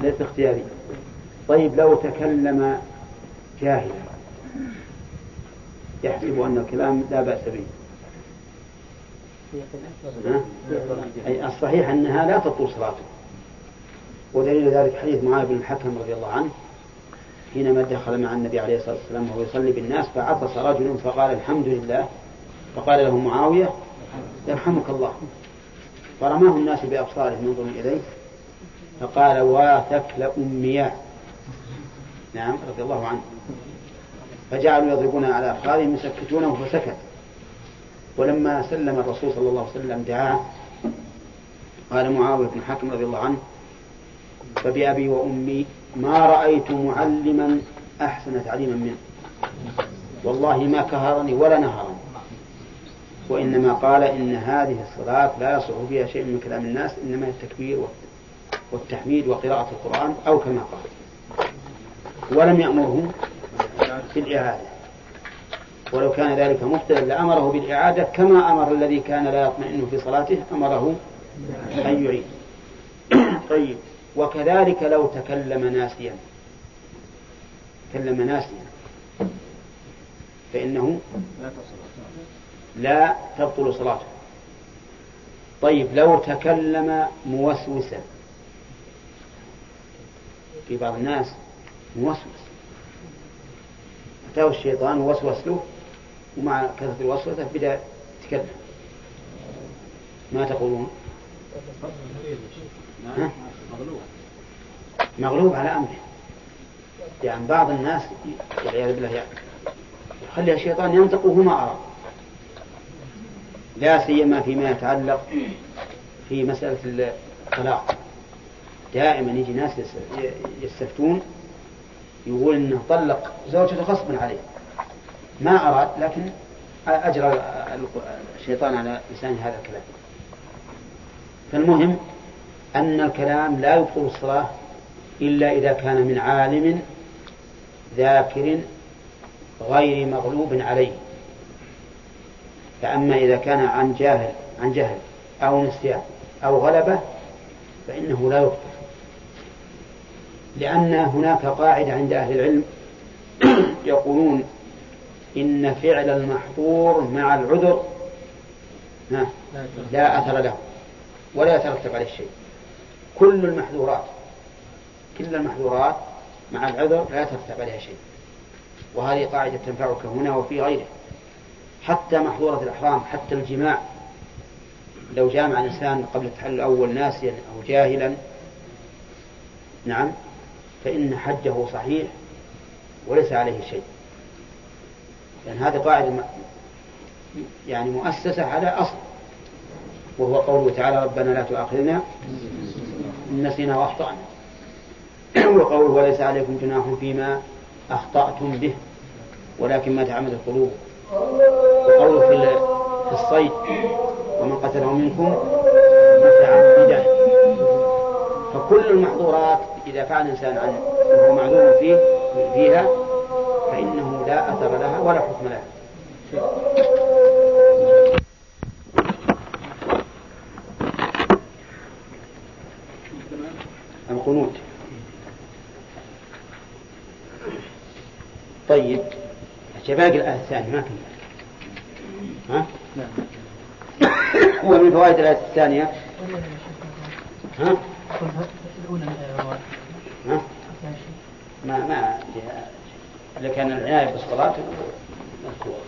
ليس اختياري. طيب لو تكلم جاهلا يحسب أن الكلام لا بأس به. أي الصحيح أنها لا تطول صلاته. ودليل ذلك حديث معاذ بن الحكم رضي الله عنه حينما دخل مع النبي عليه الصلاة والسلام وهو يصلي بالناس فعطس رجل فقال الحمد لله فقال له معاوية يرحمك الله. فرماه الناس بأبصارهم ينظرون إليه فقال واثك لأمياء نعم رضي الله عنه. فجعلوا يضربون على أفخاذهم يسكتونه فسكت. ولما سلم الرسول صلى الله عليه وسلم دعاه قال معاوية بن حكم رضي الله عنه فبأبي وأمي ما رأيت معلما أحسن تعليما منه. والله ما كهرني ولا نهرني. وإنما قال إن هذه الصلاة لا يصح فيها شيء من كلام الناس إنما التكبير والتحميد وقراءة القرآن أو كما قال. ولم يأمره بالإعادة. ولو كان ذلك مبتلا لأمره بالإعادة كما أمر الذي كان لا يطمئن في صلاته أمره أن يعيد. طيب. وكذلك لو تكلم ناسيا. تكلم ناسيا. فإنه لا تبطل صلاته. طيب لو تكلم موسوسا. في بعض الناس موسوس. أتاه الشيطان ووسوس له ومع كثرة الوسوسة بدأ يتكلم. ما تقولون؟ مغلوب على أمره. يعني بعض الناس والعياذ بالله يعني يخلي الشيطان ينطق وهو ما أراد. لا سيما فيما يتعلق في مسألة الطلاق. دائما يجي ناس يستفتون يقول إنه طلق زوجته غصبا عليه. ما أراد لكن أجرى الشيطان على لسان هذا الكلام. فالمهم أن الكلام لا يبطل الصلاة إلا إذا كان من عالم ذاكر غير مغلوب عليه. فأما إذا كان عن جاهل عن جهل أو نسيان أو غلبة فإنه لا يبطل لأن هناك قاعدة عند أهل العلم يقولون إن فعل المحظور مع العذر لا أثر له ولا يترتب عليه شيء. كل المحظورات كل المحظورات مع العذر لا يترتب عليها شيء. وهذه قاعدة تنفعك هنا وفي غيره حتى محظورة الإحرام حتى الجماع. لو جامع الإنسان قبل التحلل الأول ناسيا أو جاهلا نعم فإن حجه صحيح وليس عليه شيء. لأن هذه قاعدة يعني مؤسسة على أصل. وهو قوله تعالى ربنا لا تؤاخذنا إن نسينا وأخطأنا. وقوله وليس عليكم جناح فيما أخطأتم به. ولكن ما تعمد القلوب. وقوله في الصيد ومن قتله منكم متعمدا فكل المحظورات إذا فعل الإنسان عن وهو معلوم فيه فيها فإنه لا أثر لها ولا حكم لها. القنوت. طيب. باقي الآية الثانية ما كنت ها؟ نعم. هو من فوائد الآية الثانية؟ ها؟ ها؟ ما ما إذا كان العناية بالصلاة مذكور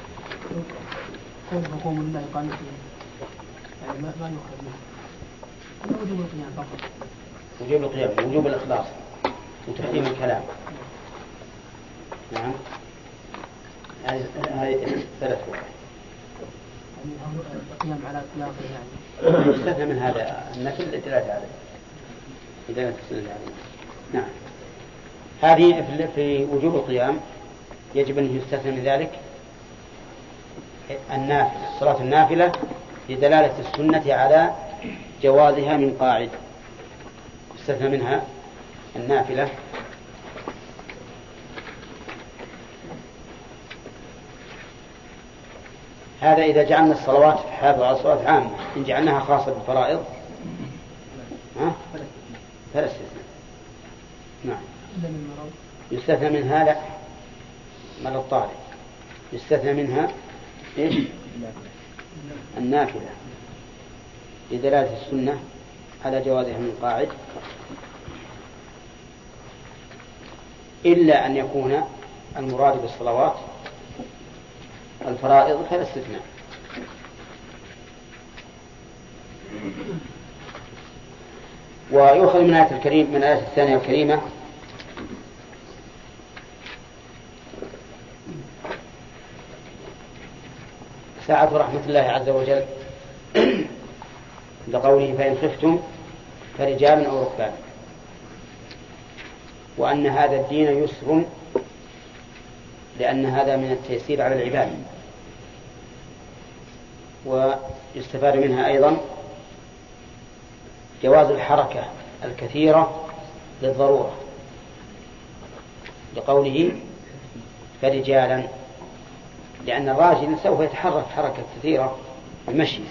حكم الله قال يعني ما ما يؤخذ منه وجوب القيام فقط وجوب القيام وجوب الإخلاص وتحريم الكلام. نعم. هذه ثلاث القيام على اطلاقه يعني. يستثنى من هذا النفل الدلاله عليه. إذا تستند عليه نعم. هذه في وجوب القيام. يجب أن يستثنى من ذلك النافلة صلاة النافلة لدلالة السنة على جوازها من قاعدة يستثنى منها النافلة. هذا إذا جعلنا الصلوات حافظ على الصلوات عامة إن جعلناها خاصة بالفرائض. ها؟ فلا استثناء نعم. يستثنى منها لا. مرض الطارئ يستثنى منها إيش؟ النافلة. لدلالة السنة على جوازها من قاعد. إلا أن يكون المراد بالصلوات الفرائض فلا استثناء ويؤخذ من آية الكريم من الآية الثانية الكريمة. سعة رحمة الله عز وجل. لقوله فإن خفتم فرجال أو ركبان. وأن هذا الدين يسر لأن هذا من التيسير على العباد. ويستفاد منها أيضا جواز الحركة الكثيرة للضرورة. لقوله فرجالا لأن الراجل سوف يتحرك حركة كثيرة المشي.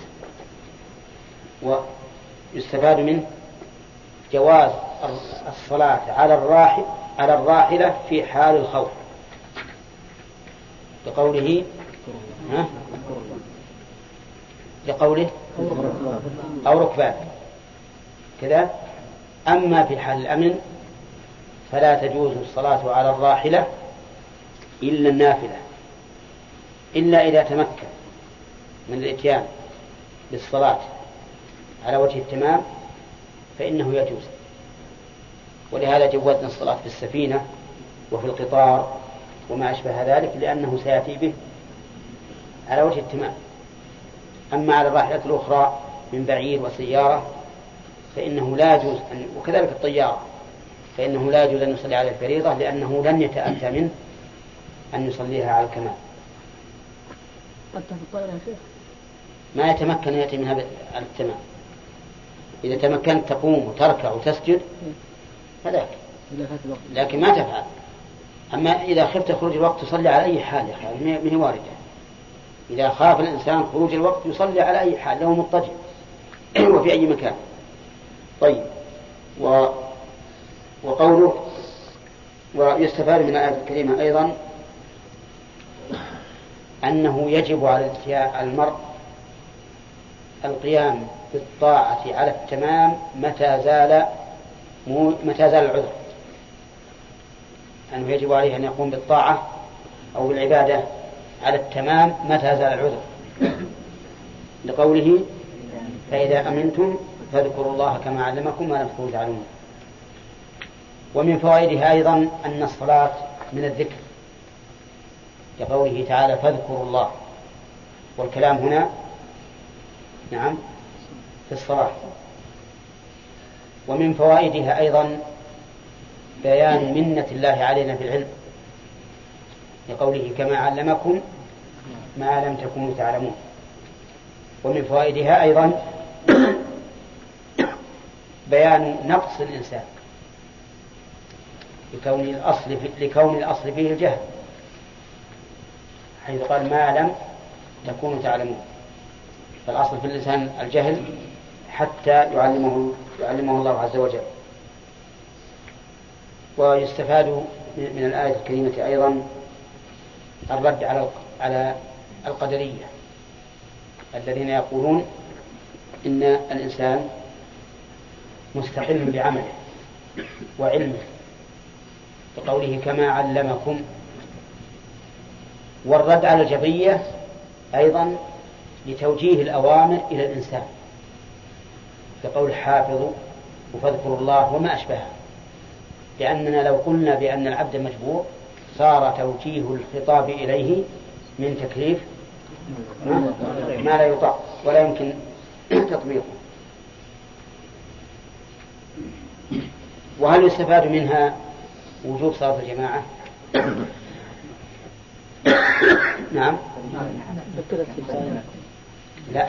ويستفاد منه جواز الصلاة على الراحل على الراحلة في حال الخوف. لقوله ها؟ لقوله أو ركبان. كذا. أما في حال الأمن فلا تجوز الصلاة على الراحلة إلا النافلة إلا إذا تمكن من الإتيان بالصلاة على وجه التمام فإنه يجوز. ولهذا جوزنا الصلاة في السفينة وفي القطار وما أشبه ذلك لأنه سيأتي به على وجه التمام. أما على الراحلة الأخرى من بعير وسيارة فإنه لا يجوز أن وكذلك الطيارة فإنه لا يجوز أن يصلي على الفريضة لأنه لن يتأتى منه أن يصليها على الكمال. حتى في الطائرة يا شيخ ما يتمكن يأتي منها على التمام. إذا تمكنت تقوم وتركع وتسجد فذاك. لكن ما تفعل. أما إذا خفت خروج الوقت تصلي على أي حال يا أخي ما هي واردة إذا خاف الإنسان خروج الوقت يصلي على أي حال له مضطجع. وفي أي مكان. طيب. و وقوله ويستفاد من الآية الكريمة أيضا أنه يجب على المرء القيام بالطاعة على التمام متى زال متى زال العذر. أنه يجب عليه أن يقوم بالطاعة أو بالعبادة على التمام متى زال العذر. لقوله فإذا أمنتم فاذكروا الله كما علمكم ما لم تكونوا تعلمون. ومن فوائدها أيضا أن الصلاة من الذكر. كقوله تعالى فاذكروا الله. والكلام هنا نعم في الصلاة. ومن فوائدها أيضا بيان منة الله علينا في العلم. لقوله كما علمكم ما لم تكونوا تعلمون. ومن فوائدها أيضا بيان نقص الإنسان لكون الأصل لكون الأصل فيه الجهل. حيث قال ما لم تكونوا تعلمون. فالأصل في الإنسان الجهل حتى يعلمه يعلمه الله عز وجل. ويستفاد من الآية الكريمة أيضا الرد على على القدرية الذين يقولون إن الإنسان مستقل بعمله وعلمه بقوله كما علمكم والرد على الجبرية أيضا لتوجيه الأوامر إلى الإنسان كقول حافظوا وفاذكروا الله وما أشبهه لأننا لو قلنا بأن العبد مجبور صار توجيه الخطاب إليه من تكليف ما لا يطاق ولا يمكن تطبيقه. وهل يستفاد منها وجوب صلاة الجماعة؟ نعم. لا.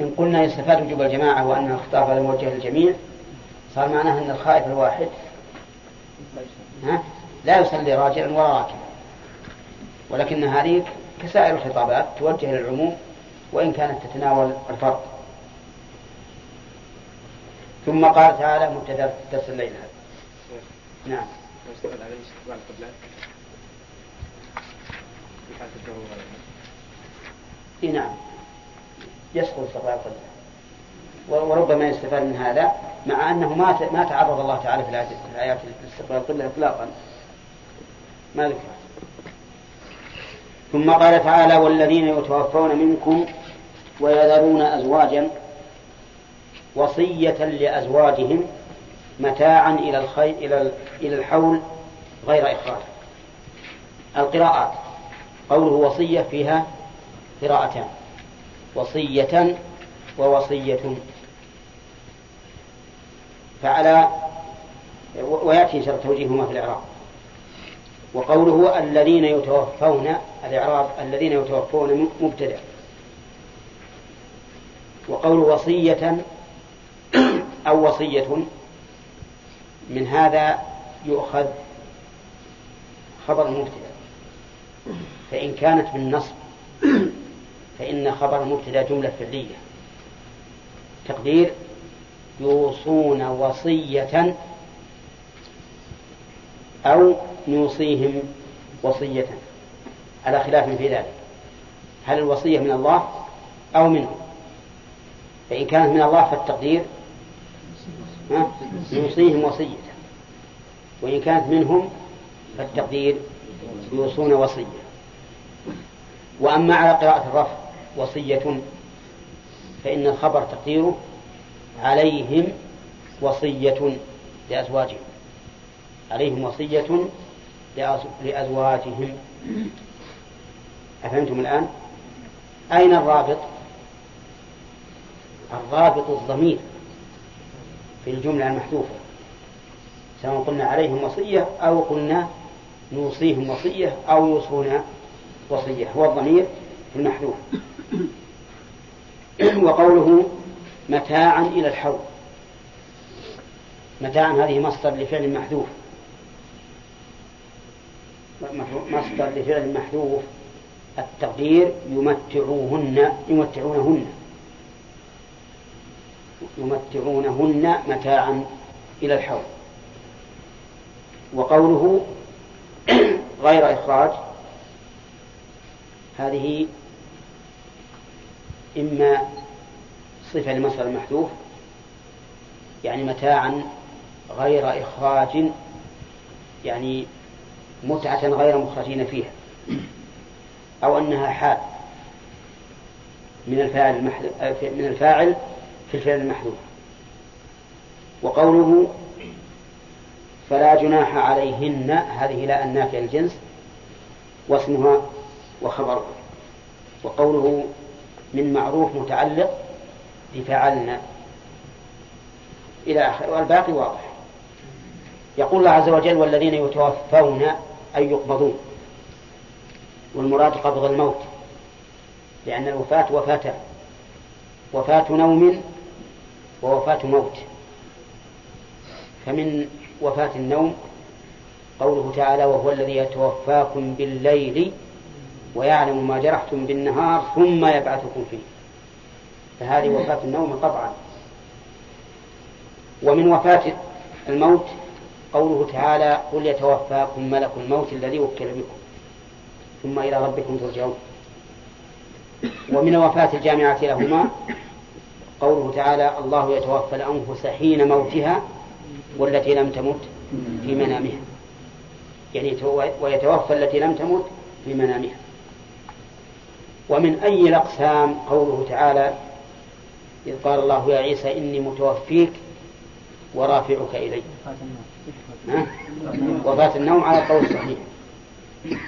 إن قلنا يستفاد وجوب الجماعة وأن الخطاب هذا موجه للجميع صار معناه أن الخائف الواحد ها لا يصلي راجلا ولا راكبا ولكن هذه كسائر الخطابات توجه للعموم وإن كانت تتناول الفرق. ثم قال تعالى مبتدأ درس الليل هذا. نعم. إي نعم. يسقط استقبال القبلة وربما يستفاد من هذا مع أنه ما ما تعرض الله تعالى في الايات لاستقبال القبلة اطلاقا. ما ذكر ثم قال تعالى والذين يتوفون منكم ويذرون ازواجا وصية لأزواجهم متاعا إلى الخير إلى إلى الحول غير إخراج. القراءات. قوله وصية فيها قراءتان. وصية ووصية. فعلى ويأتي شرط توجيههما في الإعراب. وقوله الذين يتوفون الإعراب الذين يتوفون مبتدأ. وقول وصية أو وصية من هذا يؤخذ خبر المبتدأ فإن كانت بالنصب فإن خبر المبتدأ جملة فعلية. تقدير يوصون وصية أو نوصيهم وصية. على خلاف في ذلك. هل الوصية من الله أو منه؟ فإن كانت من الله فالتقدير يوصيهم وصية. وإن كانت منهم فالتقدير يوصون وصية. وأما على قراءة الرفع وصية. فإن الخبر تقديره عليهم وصية لأزواجهم. عليهم وصية لأزواجهم. أفهمتم الآن؟ أين الرابط؟ الرابط الضمير في الجملة المحذوفة. سواء قلنا عليهم وصية أو قلنا نوصيهم وصية أو يوصون وصية. هو الضمير؟ في المحذوف وقوله متاعا إلى الحول متاعا هذه مصدر لفعل محذوف. مصدر لفعل محذوف. التقدير يمتعوهن يمتعونهن. يمتعونهن متاعا إلى الحول وقوله غير إخراج. هذه إما صفة لمصدر المحذوف يعني متاعا غير إخراج يعني متعة غير مخرجين فيها أو أنها حال من الفاعل من الفاعل في الفعل المحذوف. وقوله فلا جناح عليهن هذه لا النافية الجنس واسمها وخبرها وقوله من معروف متعلق بفعلنا. إلى آخر والباقي واضح. يقول الله عز وجل والذين يتوفون أي يقبضون. والمراد قبض الموت. لأن الوفاة وفاتان وفاة نوم ووفاة موت. فمن وفاة النوم قوله تعالى وهو الذي يتوفاكم بالليل ويعلم ما جرحتم بالنهار ثم يبعثكم فيه. فهذه وفاة النوم قطعا ومن وفاة الموت قوله تعالى قل يتوفاكم ملك الموت الذي وكل بكم ثم إلى ربكم ترجعون. ومن وفاة الجامعة لهما قوله تعالى الله يتوفى الأنفس حين موتها والتي لم تمت في منامها. يعني ويتوفى التي لم تمت في منامها. ومن أي الأقسام قوله تعالى إذ قال الله يا عيسى إني متوفيك ورافعك إلي. وفاة النوم على القول الصحيح.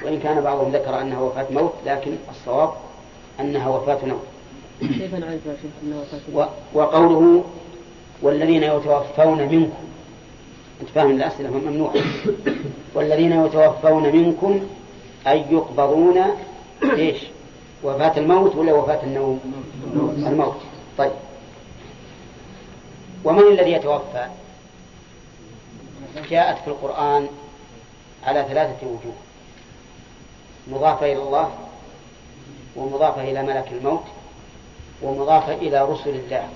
وإن كان بعضهم ذكر أنها وفاة موت لكن الصواب أنها وفاة نوم. كيف نعرف وقوله والذين يتوفون منكم. أنت فاهم الأسئلة؟ ممنوعة والذين يتوفون منكم أي يقبضون إيش؟ وفاة الموت ولا وفاة النوم؟ الموت. طيب. ومن الذي يتوفى؟ جاءت في القرآن على ثلاثة وجوه. مضافة إلى الله ومضافة إلى ملك الموت ومضافة إلى رسل الله.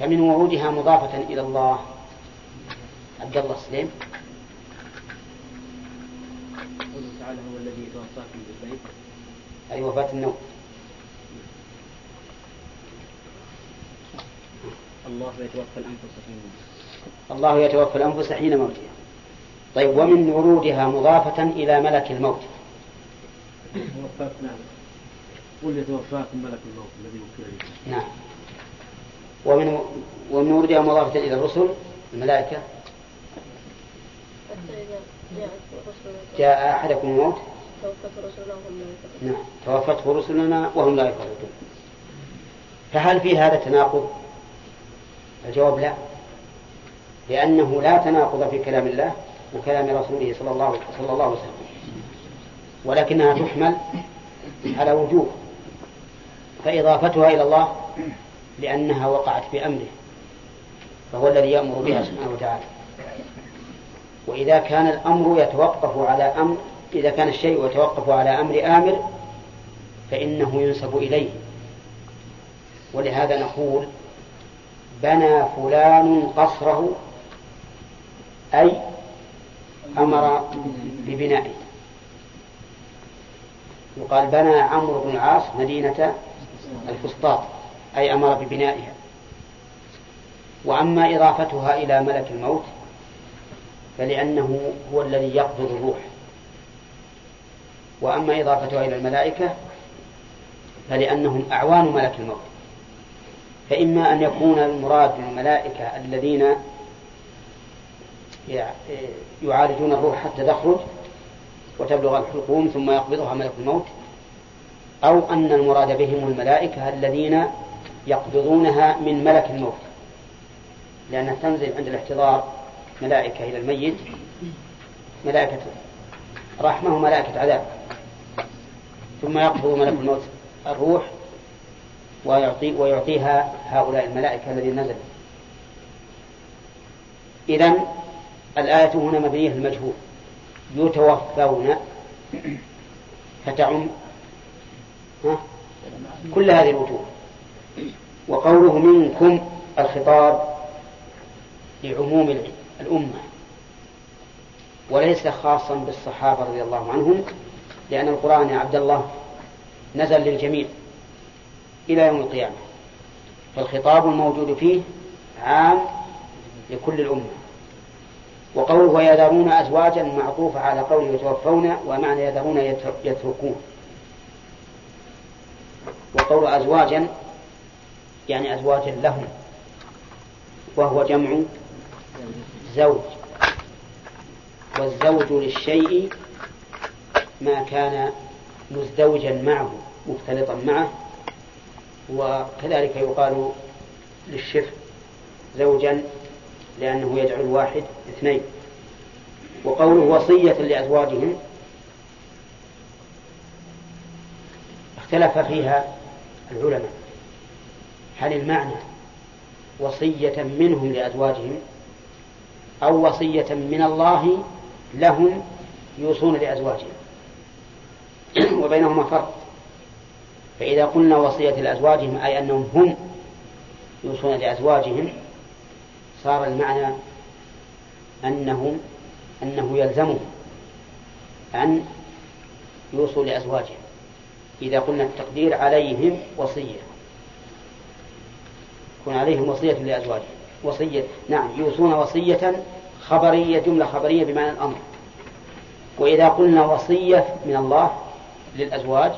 فمن ورودها مضافة إلى الله. عبد الله سليم قوله تعالى هو الذي يتوفاكم بالليل أي وفاة النوم. الله يتوفى الأنفس حين الله يتوفى الأنفس حين موتها. طيب ومن ورودها مضافة إلى ملك الموت. نعم قل يتوفاكم ملك الموت الذي وكل نعم. ومن ومن ورودها مضافة إلى الرسل الملائكة. جاء أحدكم الموت؟ توفت رسلنا وهم لا يفرقون نعم توفته رسلنا وهم لا يفرطون فهل في هذا تناقض؟ الجواب لا. لأنه لا تناقض في كلام الله وكلام رسوله صلى الله صلى الله عليه وسلم. ولكنها تحمل على وجوه فإضافتها إلى الله لأنها وقعت بأمره فهو الذي يأمر بها سبحانه وتعالى. وإذا كان الأمر يتوقف على أمر إذا كان الشيء يتوقف على أمر آمر فإنه ينسب إليه. ولهذا نقول بنى فلان قصره أي أمر ببنائه. يقال بنى عمرو بن العاص مدينة الفسطاط أي أمر ببنائها. وأما إضافتها إلى ملك الموت فلأنه هو الذي يقبض الروح. وأما إضافتها إلى الملائكة فلأنهم أعوان ملك الموت. فإما أن يكون المراد الملائكة الذين يعالجون الروح حتى تخرج وتبلغ الحلقوم ثم يقبضها ملك الموت أو أن المراد بهم الملائكة الذين يقبضونها من ملك الموت. لأنها تنزل عند الاحتضار ملائكة إلى الميت ملائكة رحمة وملائكة عذاب. ثم يقبض ملك الموت الروح ويعطي ويعطيها هؤلاء الملائكة الذين نزلوا إذا الآية هنا مبنية المجهول. يتوفون فتعم؟ كل هذه الوجوه. وقوله منكم الخطاب لعموم الأمة وليس خاصا بالصحابة رضي الله عنهم لأن القرآن يا عبد الله نزل للجميع إلى يوم القيامة فالخطاب الموجود فيه عام لكل الأمة. وقوله ويذرون أزواجا معطوف على قوله يتوفون ومعنى يذرون يتركون. وقول أزواجا يعني أزواجا لهم وهو جمع زوج والزوج للشيء ما كان مزدوجا معه مختلطا معه. وكذلك يقال للشفع زوجا لأنه يجعل الواحد اثنين. وقوله وصية لأزواجهم اختلف فيها العلماء. هل المعنى وصية منهم لأزواجهم؟ أو وصية من الله لهم يوصون لأزواجهم. وبينهما فرق. فإذا قلنا وصية لأزواجهم أي أنهم هم يوصون لأزواجهم صار المعنى أنهم أنه يلزمهم أن يوصوا لأزواجهم. إذا قلنا التقدير عليهم وصية. يكون عليهم وصية لأزواجهم. وصية نعم يوصون وصية خبرية جملة خبرية بمعنى الأمر. وإذا قلنا وصية من الله للأزواج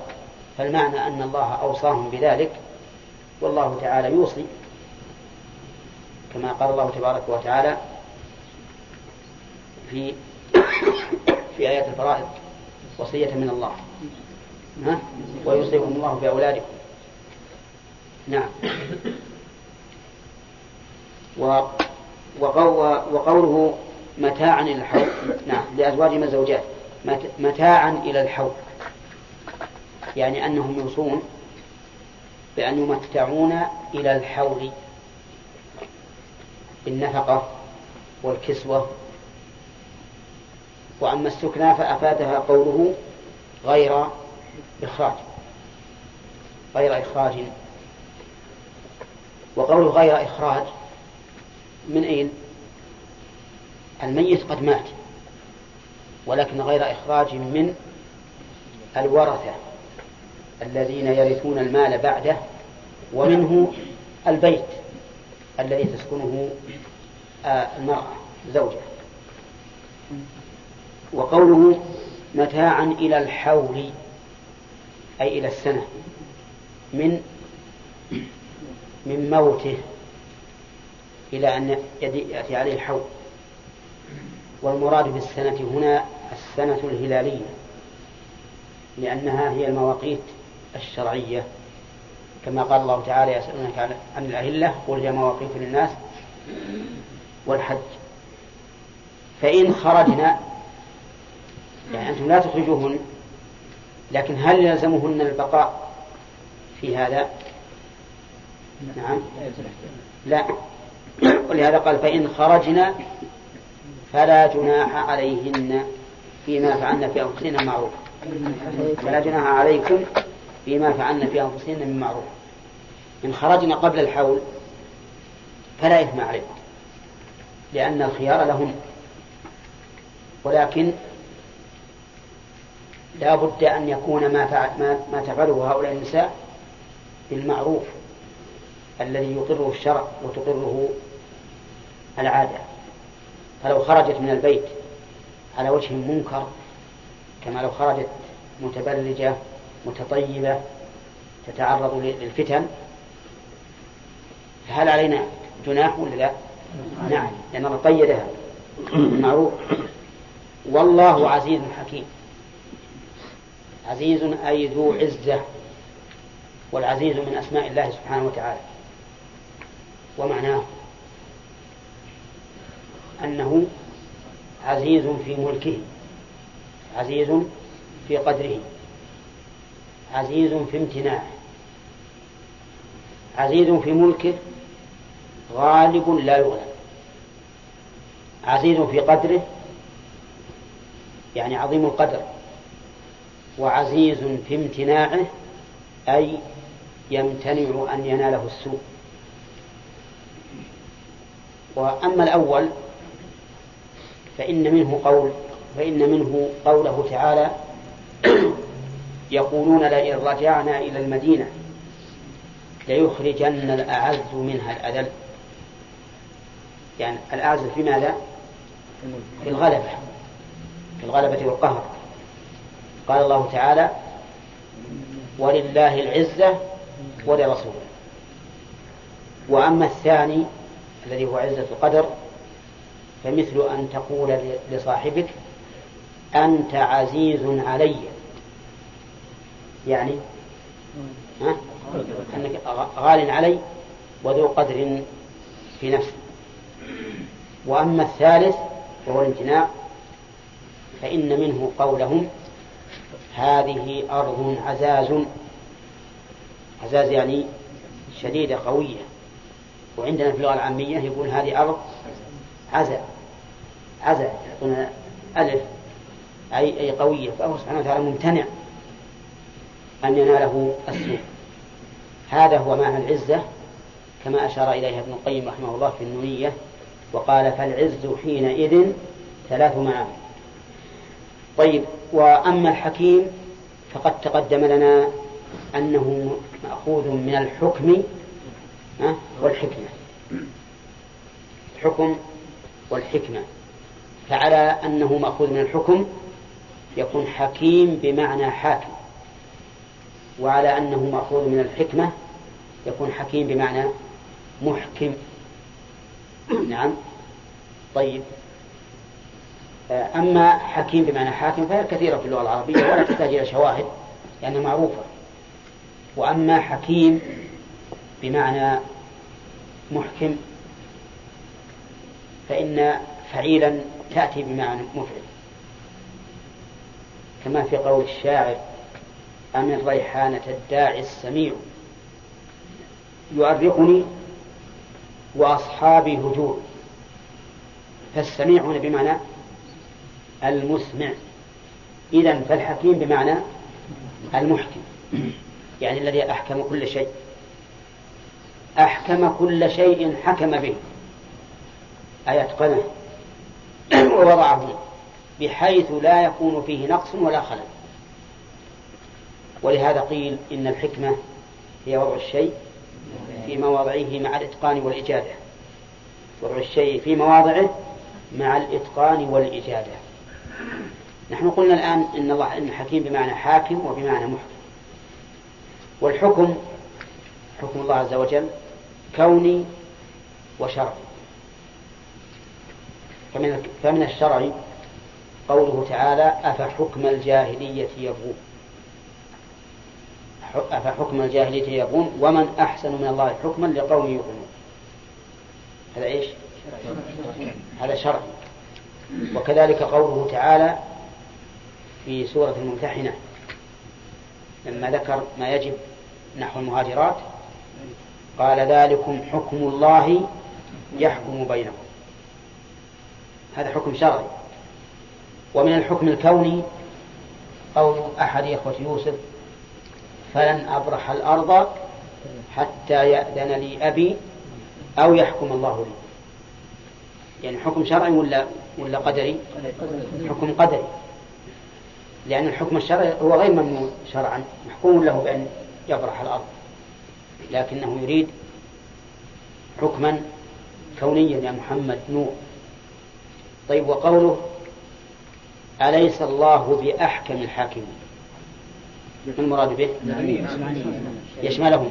فالمعنى أن الله أوصاهم بذلك والله تعالى يوصي. كما قال الله تبارك وتعالى في في آيات الفرائض وصية من الله. ها؟ ويوصيكم الله بأولادكم. نعم. وقوله متاعا إلى الحول نعم لأزواجهم الزوجات. متاعا إلى الحول يعني أنهم يوصون بأن يمتعون إلى الحول بالنفقة والكسوة. وأما السكنى فأفادها قوله غير إخراج. غير إخراج. وقوله غير إخراج من أين؟ الميت قد مات ولكن غير إخراج من الورثة الذين يرثون المال بعده ومنه البيت الذي تسكنه آه، المرأة زوجة وقوله متاعا إلى الحول أي إلى السنة من من موته إلى أن يأتي عليه الحول والمراد بالسنة هنا السنة الهلالية لأنها هي المواقيت الشرعية. كما قال الله تعالى يسألونك عن الأهلة قل هي مواقيت للناس والحج. فإن خرجنا يعني أنتم لا تخرجوهن لكن هل يلزمهن البقاء في هذا؟ نعم. لا. ولهذا قال فإن خرجنا فلا جناح عليهن فيما فعلن في أنفسهن معروف. فلا جناح عليكم فيما فعلن في أنفسهن من معروف. إن خرجنا قبل الحول فلا إثم عليكم لأن الخيار لهن ولكن لا بد أن يكون ما, ما تفعله هؤلاء النساء بالمعروف. الذي يقره الشرع وتقره العادة. فلو خرجت من البيت على وجه منكر كما لو خرجت متبرجة متطيبة تتعرض للفتن فهل علينا جناح ولا لا؟ نعم لأن الله قيدها معروف. والله عزيز حكيم. عزيز أي ذو عزة والعزيز من أسماء الله سبحانه وتعالى. ومعناه أنه عزيز في ملكه عزيز في قدره عزيز في امتناعه عزيز في ملكه غالب لا يغلب عزيز في قدره يعني عظيم القدر وعزيز في امتناعه أي يمتنع أن يناله السوء. وأما الأول فإن منه قول فإن منه قوله تعالى يقولون لئن رجعنا إلى المدينة ليخرجن الأعز منها الأذل. يعني الأعز في ماذا؟ في الغلبة في الغلبة والقهر. قال الله تعالى ولله العزة ولرسوله. وأما الثاني الذي هو عزة القدر فمثل أن تقول لصاحبك أنت عزيز علي. يعني؟ ها؟ أنك غال علي وذو قدر في نفسي وأما الثالث وهو الامتناع فإن منه قولهم هذه أرض عزاز. عزاز يعني شديدة قوية. وعندنا في اللغة العامية يقول هذه أرض عزا عزا يعطون ألف أي أي قوية فهو سبحانه وتعالى ممتنع أن يناله السوء. هذا هو معنى العزة كما أشار إليها ابن القيم رحمه الله في النونية وقال فالعز حينئذ ثلاث معاني. طيب وأما الحكيم فقد تقدم لنا أنه مأخوذ من الحكم والحكمة. الحكم والحكمة. فعلى أنه مأخوذ من الحكم يكون حكيم بمعنى حاكم. وعلى أنه مأخوذ من الحكمة يكون حكيم بمعنى محكم. نعم. طيب. أما حكيم بمعنى حاكم فهي كثيرة في اللغة العربية ولا تحتاج إلى شواهد لأنها معروفة. وأما حكيم بمعنى محكم فإن فعيلا تأتي بمعنى مفعل. كما في قول الشاعر أمن ريحانة الداعي السميع؟ يؤرقني وأصحابي هجور. فالسميع هنا بمعنى المسمع. إذا فالحكيم بمعنى المحكم. يعني الذي أحكم كل شيء. أحكم كل شيء حكم به. أي أتقنه ووضعه بحيث لا يكون فيه نقص ولا خلل. ولهذا قيل إن الحكمة هي وضع الشيء في مواضعه مع الإتقان والإجادة. وضع الشيء في مواضعه مع الإتقان والإجادة. نحن قلنا الآن إن الله إن حكيم بمعنى حاكم وبمعنى محكم. والحكم حكم الله عز وجل كوني وشرعي فمن فمن الشرع قوله تعالى أفحكم الجاهلية يبغون. أفحكم الجاهلية يبغون؟ ومن أحسن من الله حكما لقوم يؤمنون. هذا إيش؟ هذا شرع. وكذلك قوله تعالى في سورة الممتحنة لما ذكر ما يجب نحو المهاجرات قال ذلكم حكم الله يحكم بينكم. هذا حكم شرعي. ومن الحكم الكوني قول أحد إخوة يوسف فلن أبرح الأرض حتى يأذن لي أبي أو يحكم الله لي. يعني حكم شرعي ولا ولا قدري؟ حكم قدري. لأن الحكم الشرعي هو غير ممنوع شرعا محكوم له بأن يبرح الأرض. لكنه يريد حكما كونيا يا محمد نور طيب وقوله أليس الله بأحكم الحاكمين؟ ما المراد به؟ يشملهما.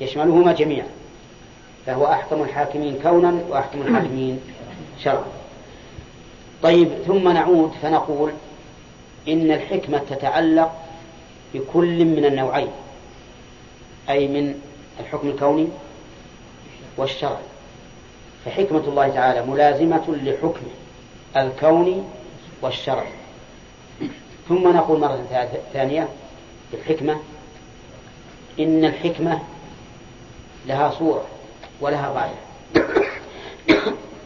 يشملهما جميعا. فهو أحكم الحاكمين كونا وأحكم الحاكمين شرعا. طيب ثم نعود فنقول إن الحكمة تتعلق بكل من النوعين أي من الحكم الكوني والشرعي. فحكمة الله تعالى ملازمة لحكمه الكوني والشرعي. ثم نقول مرة ثانية بالحكمة إن الحكمة لها صورة ولها غاية.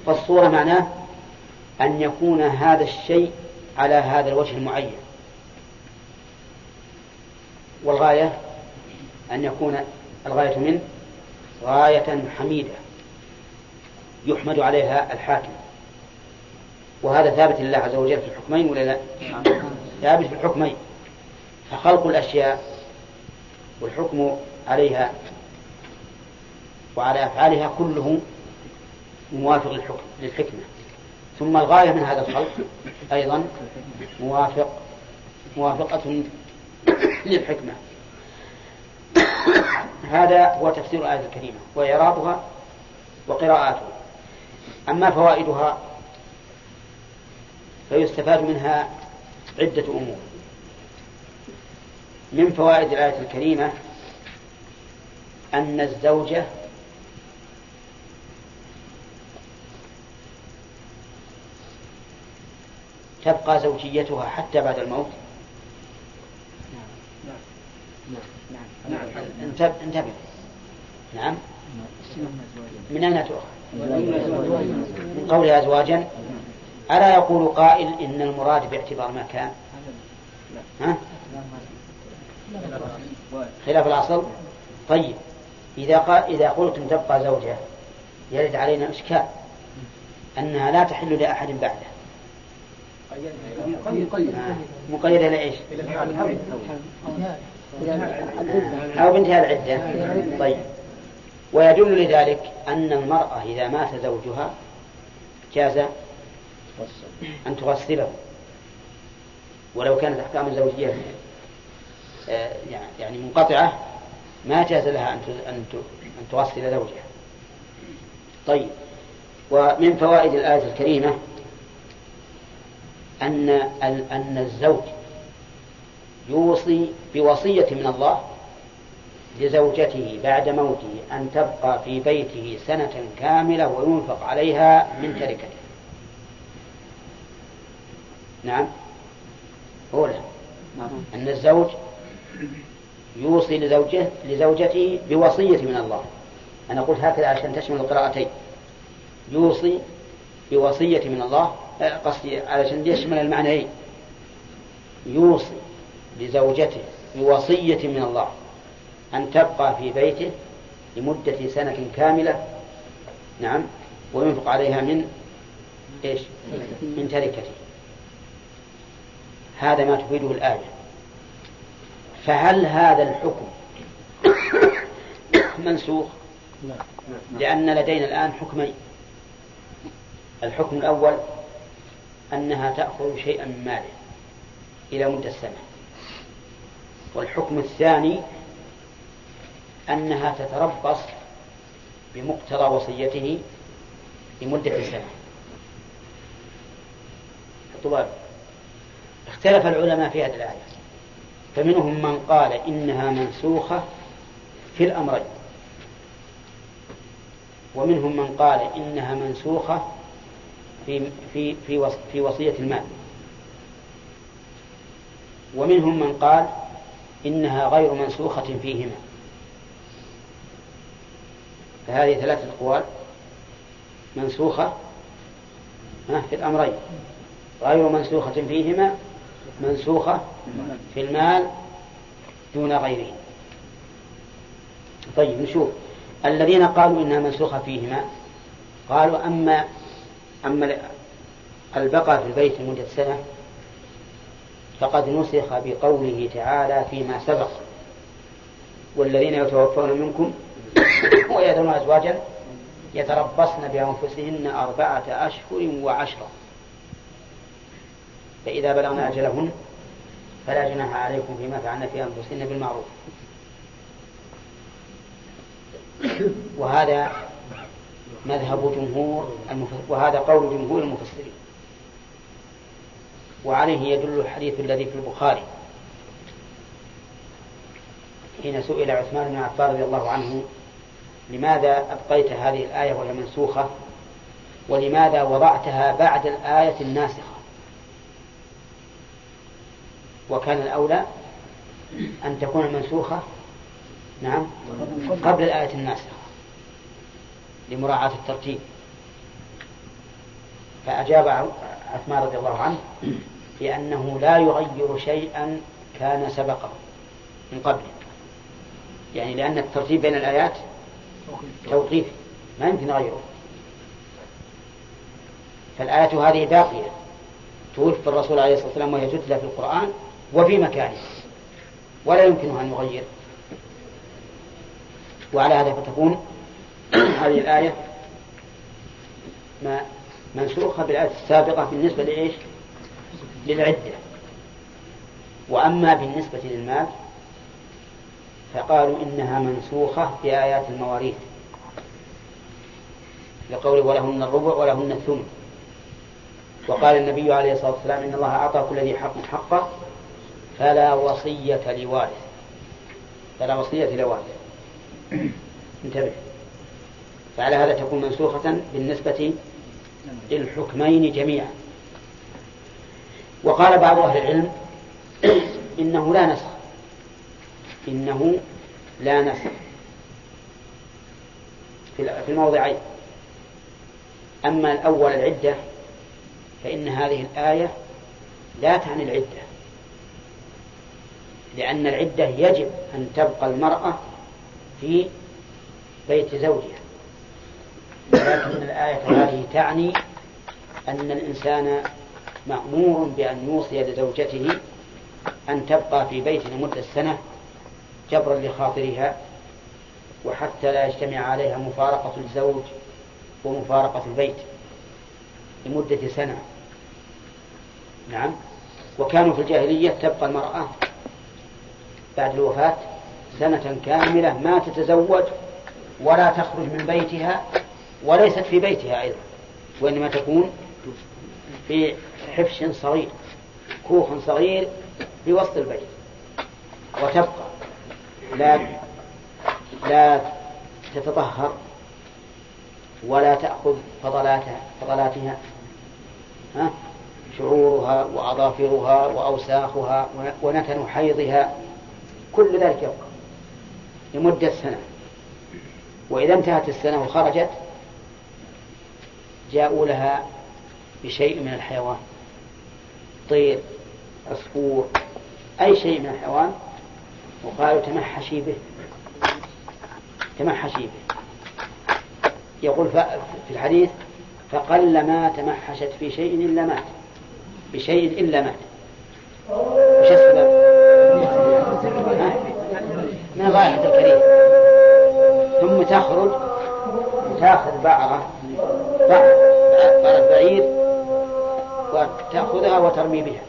فالصورة معناه أن يكون هذا الشيء على هذا الوجه المعين. والغاية أن يكون الغاية منه غاية حميدة يحمد عليها الحاكم. وهذا ثابت لله عز وجل في الحكمين ولا لا؟ ثابت في الحكمين. فخلق الأشياء والحكم عليها وعلى أفعالها كله موافق للحكم للحكمة. ثم الغاية من هذا الخلق أيضا موافق موافقة للحكمة. هذا هو تفسير الآية الكريمة وإعرابها وقراءاتها. أما فوائدها فيستفاد منها عدة أمور. من فوائد الآية الكريمة أن الزوجة تبقى زوجيتها حتى بعد الموت انتبه نعم. من أين تؤخذ؟ من قولها أزواجا. ألا يقول قائل إن المراد باعتبار ما كان ها؟ خلاف الأصل؟ طيب. إذا قال إذا قلتم تبقى زوجة يرد علينا إشكال أنها لا تحل لأحد بعده. مقيدة لإيش؟ أو بانتهاء العدة. طيب. ويدل لذلك أن المرأة إذا مات زوجها جاز أن تغسله. ولو كانت أحكام الزوجية آه، يعني منقطعة ما جاز لها أن أن تغسل زوجها. طيب. ومن فوائد الآية الكريمة أن أن الزوج يوصي بوصية من الله لزوجته بعد موته أن تبقى في بيته سنة كاملة وينفق عليها من تركته. نعم. أولى أن الزوج يوصي لزوجه لزوجته بوصية من الله. أنا قلت هكذا عشان تشمل القراءتين. يوصي بوصية من الله آه، قصدي علشان يشمل المعنيين. يوصي لزوجته بوصية من الله أن تبقى في بيته لمدة سنة كاملة نعم وينفق عليها من إيش؟ من تركته هذا ما تفيده الآية فهل هذا الحكم منسوخ؟ لأن لدينا الآن حكمين الحكم الأول أنها تأخذ شيئا من ماله إلى مدة سنة والحكم الثاني أنها تتربص بمقتضى وصيته لمدة سنة. طبعا اختلف العلماء في هذه الآية. فمنهم من قال إنها منسوخة في الأمرين. ومنهم من قال إنها منسوخة في في في في وصية المال. ومنهم من قال إنها غير منسوخة فيهما. فهذه ثلاثة أقوال منسوخة في الأمرين. غير منسوخة فيهما منسوخة في المال دون غيره. طيب نشوف. الذين قالوا إنها منسوخة فيهما قالوا أما أما البقاء في البيت لمدة سنة فقد نسخ بقوله تعالى فيما سبق. والذين يتوفون منكم ويذرون أزواجا يتربصن بأنفسهن أربعة أشهر وعشرة. فإذا بلغن أجلهن فلا جناح عليكم فيما فعلن في أنفسهن بالمعروف. وهذا مذهب جمهور وهذا قول جمهور المفسرين. وعليه يدل الحديث الذي في البخاري. حين سئل عثمان بن عفان رضي الله عنه لماذا أبقيت هذه الآية وهي منسوخة؟ ولماذا وضعتها بعد الآية الناسخة؟ وكان الأولى أن تكون منسوخة نعم قبل الآية الناسخة لمراعاة الترتيب. فأجاب عثمان رضي الله عنه بأنه لا يغير شيئا كان سبقه من قبل. يعني لأن الترتيب بين الآيات توقيفي ما يمكن غيره. فالآية هذه باقية. توفي الرسول عليه الصلاة والسلام وهي تتلى في القرآن وفي مكانه. ولا يمكنه أن يغير. وعلى هذا فتكون هذه الآية ما منسوخة بالآية السابقة بالنسبة لإيش؟ للعدة. وأما بالنسبة للمال فقالوا إنها منسوخة بآيات المواريث لقوله ولهن الربع ولهن الثمن. وقال النبي عليه الصلاة والسلام إن الله أعطى كل ذي حق حقه فلا وصية لوارث. فلا وصية لوارث. انتبه. فعلى هذا تكون منسوخة بالنسبة للحكمين جميعا. وقال بعض أهل العلم إنه لا نسخ. إنه لا نسخ. في الموضعين. أما الأول العدة فإن هذه الآية لا تعني العدة. لأن العدة يجب أن تبقى المرأة في بيت زوجها. ولكن الآية هذه تعني أن الإنسان مأمور بأن يوصي لزوجته أن تبقى في بيت لمدة سنة جبرا لخاطرها وحتى لا يجتمع عليها مفارقة الزوج ومفارقة البيت لمدة سنة. نعم. وكانوا في الجاهلية تبقى المرأة بعد الوفاة سنة كاملة ما تتزوج ولا تخرج من بيتها وليست في بيتها أيضا وإنما تكون في حفش صغير كوخ صغير في وسط البيت. وتبقى لا لا تتطهر ولا تأخذ فضلاتها فضلاتها ها؟ شعورها وأظافرها وأوساخها ونتن حيضها كل ذلك يبقى لمدة سنة. وإذا انتهت السنة وخرجت جاءوا لها بشيء من الحيوان. طير عصفور أي شيء من الحيوان وقالوا تمحشي به. تمحشي به. يقول في الحديث فقل ما تمحشت في شيء إلا مات. بشيء إلا مات. وش السبب؟ من رائحة الكريم. ثم تخرج تاخذ بعرة بعرة بعير وتأخذها وترمي بها.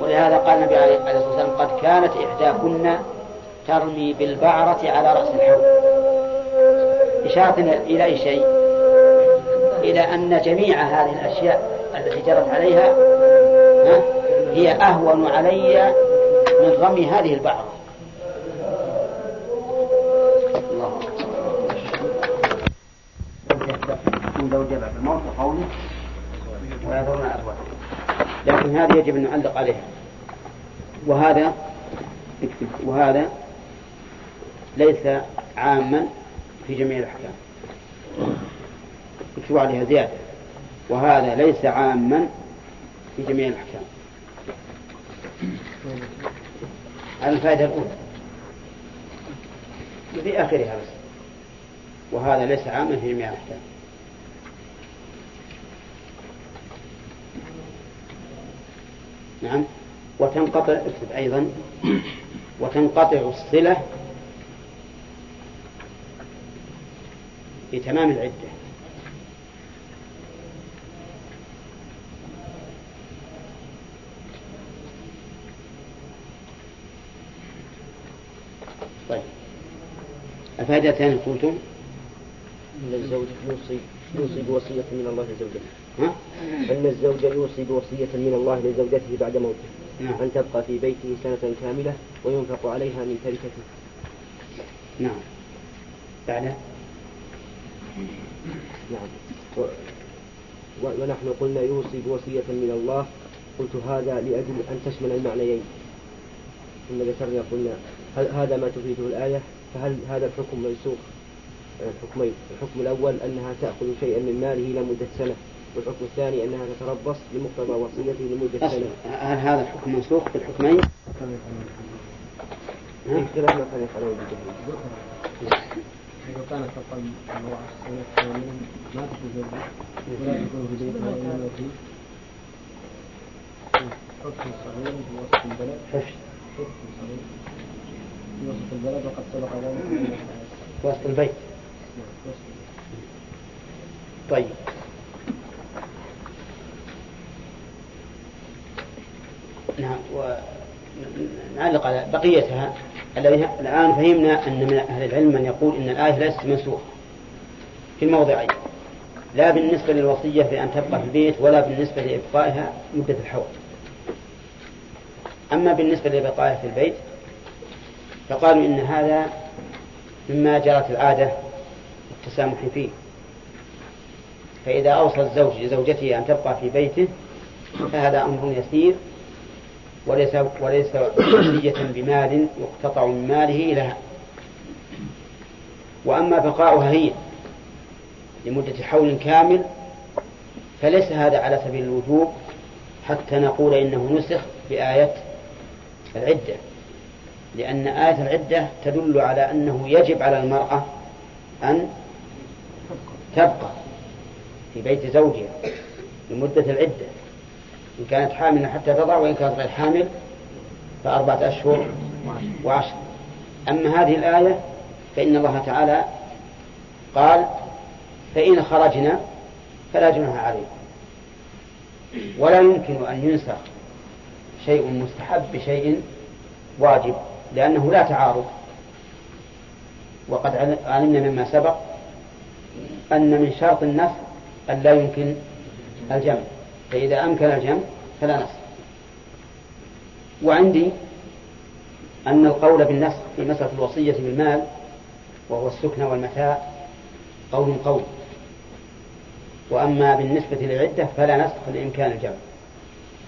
ولهذا قال النبي عليه الصلاة والسلام قد كانت إحداكن ترمي بالبعرة على رأس الحوض. إشارة إلى أي شيء؟ إلى أن جميع هذه الأشياء التي جرت عليها ها، هي أهون علي من رمي هذه البعرة. الله زوجة بعد الموت وقوله ويذرون أزواجا لكن هذه يجب أن نعلق عليها وهذا اكتب وهذا ليس عاما في جميع الأحكام. اكتبوا عليها زيادة. وهذا ليس عاما في جميع الأحكام. الفائدة الأولى. في آخرها بس. وهذا ليس عاما في جميع الأحكام. نعم. وتنقطع اكتب أيضا. وتنقطع الصلة بتمام العدة. طيب. الثانية قلتم؟ أن الزوج يوصي يوصي بوصية من الله لزوجته. ها؟ أن الزوج يوصي بوصية من الله لزوجته بعد موته. نعم. أن تبقى في بيته سنة كاملة وينفق عليها من تركته. نعم. بعد؟ نعم. و... ونحن قلنا يوصي بوصية من الله. قلت هذا لأجل أن تشمل المعنيين. ثم ذكرنا قلنا هل هذا ما تفيده الآية فهل هذا الحكم منسوخ؟ الحكمين الحكم الأول أنها تأخذ شيئا من ماله لمدة سنة والحكم الثاني أنها تتربص بمقتضى وصيته لمدة سنة هل هذا الحكم منسوخ بالحكمين؟ اختلاف ما كان يفعله بالجهل لو كانت تقل أنواع السنة كاملا ما تكون ولا تكون إلا في حكم صغير في وسط البلد حفظ حكم صغير في وسط البلد وقد سبق ذلك. وسط البيت. طيب. نعم ونعلق على بقيتها. الآن فهمنا أن من أهل العلم من يقول أن الآية ليست منسوخة. في الموضعين. لا بالنسبة للوصية بأن تبقى في البيت ولا بالنسبة لإبقائها مدة الحول أما بالنسبة لبقائها في البيت فقالوا إن هذا مما جرت العادة التسامح فيه. فإذا أوصى الزوج لزوجته أن تبقى في بيته فهذا أمر يسير وليس وليس وصية بمال يقتطع من ماله لها وأما بقاؤها هي لمدة حول كامل فليس هذا على سبيل الوجوب حتى نقول إنه نسخ بآية العدة. لأن آية العدة تدل على أنه يجب على المرأة أن تبقى في بيت زوجها لمدة العدة. إن كانت حاملا حتى تضع وإن كانت غير حامل فأربعة أشهر وعشر. أما هذه الآية فإن الله تعالى قال فإن خرجنا فلا جناح عليكم. ولا يمكن أن ينسخ شيء مستحب بشيء واجب لأنه لا تعارض. وقد علمنا مما سبق أن من شرط النسخ أن لا يمكن الجمع فإذا أمكن الجمع فلا نسخ وعندي أن القول بالنسخ في مسألة الوصية بالمال وهو السكن والمتاع قول قول. وأما بالنسبة للعدة فلا نسخ لإمكان الجمع.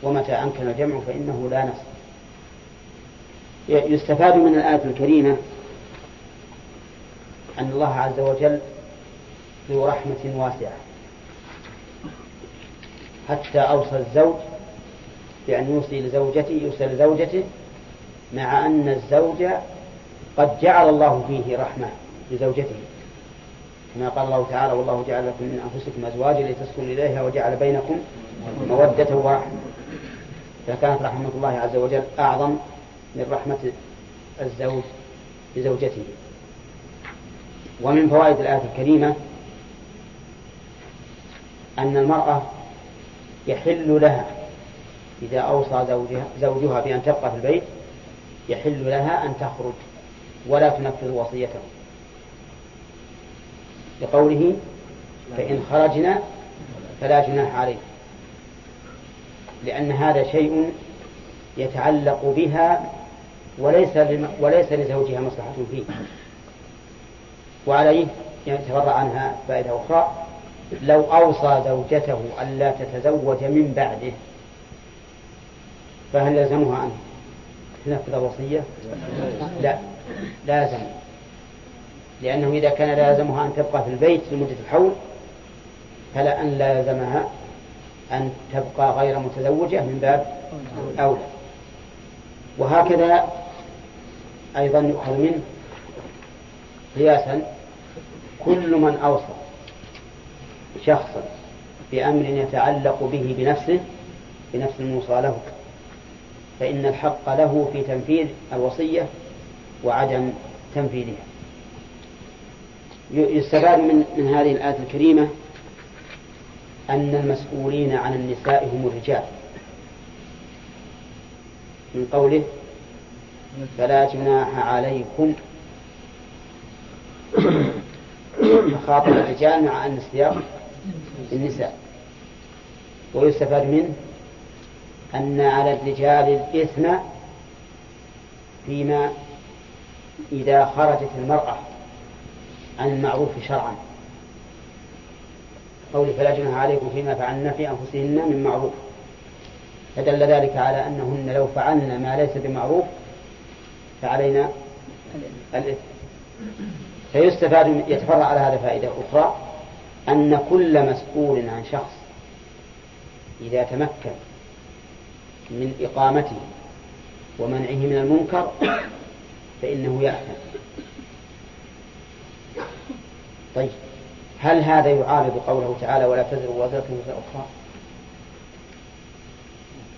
ومتى أمكن الجمع فإنه لا نسخ يستفاد من الآية الكريمة أن الله عز وجل ذو رحمة واسعة. حتى أوصى الزوج بأن يوصي لزوجته يوصي لزوجته مع أن الزوج قد جعل الله فيه رحمة لزوجته. كما قال الله تعالى والله جعل لكم من أنفسكم أزواجا لتسكنوا إليها وجعل بينكم مودة ورحمة فكانت رحمة الله عز وجل أعظم من رحمة الزوج لزوجته. ومن فوائد الآية الكريمة أن المرأة يحل لها إذا أوصى زوجها, زوجها بأن تبقى في البيت يحل لها أن تخرج ولا تنفذ وصيته. لقوله فإن خرجنا فلا جناح عليه لأن هذا شيء يتعلق بها وليس وليس لزوجها مصلحة فيه. وعليه يتفرع عنها فائدة أخرى. لو أوصى زوجته ألا تتزوج من بعده فهل يلزمها أن تنفذ الوصية؟ لا لازم لأنه إذا كان لازمها أن تبقى في البيت لمدة الحول فلا أن لازمها أن تبقى غير متزوجة من باب أولى وهكذا أيضا يؤخذ منه قياسا كل من أوصى شخصا بأمر يتعلق به بنفسه بنفس الموصى له. فإن الحق له في تنفيذ الوصية وعدم تنفيذها. يستفاد من من هذه الآية الكريمة أن المسؤولين عن النساء هم الرجال. من قوله فلا جناح عليكم. خاطب الرجال مع أن السياق النساء. ويستفاد منه أن على الرجال الإثم فيما إذا خرجت المرأة عن المعروف شرعا. قول فلا جناح عليكم فيما فعلن في أنفسهن من معروف. فدل ذلك على أنهن لو فعلن ما ليس بمعروف فعلينا الإثم. فيستفاد يتفرع على هذا فائدة أخرى. أن كل مسؤول عن شخص إذا تمكن من إقامته ومنعه من المنكر فإنه يأثم طيب هل هذا يعارض قوله تعالى ولا تزر وزرة وزر أخرى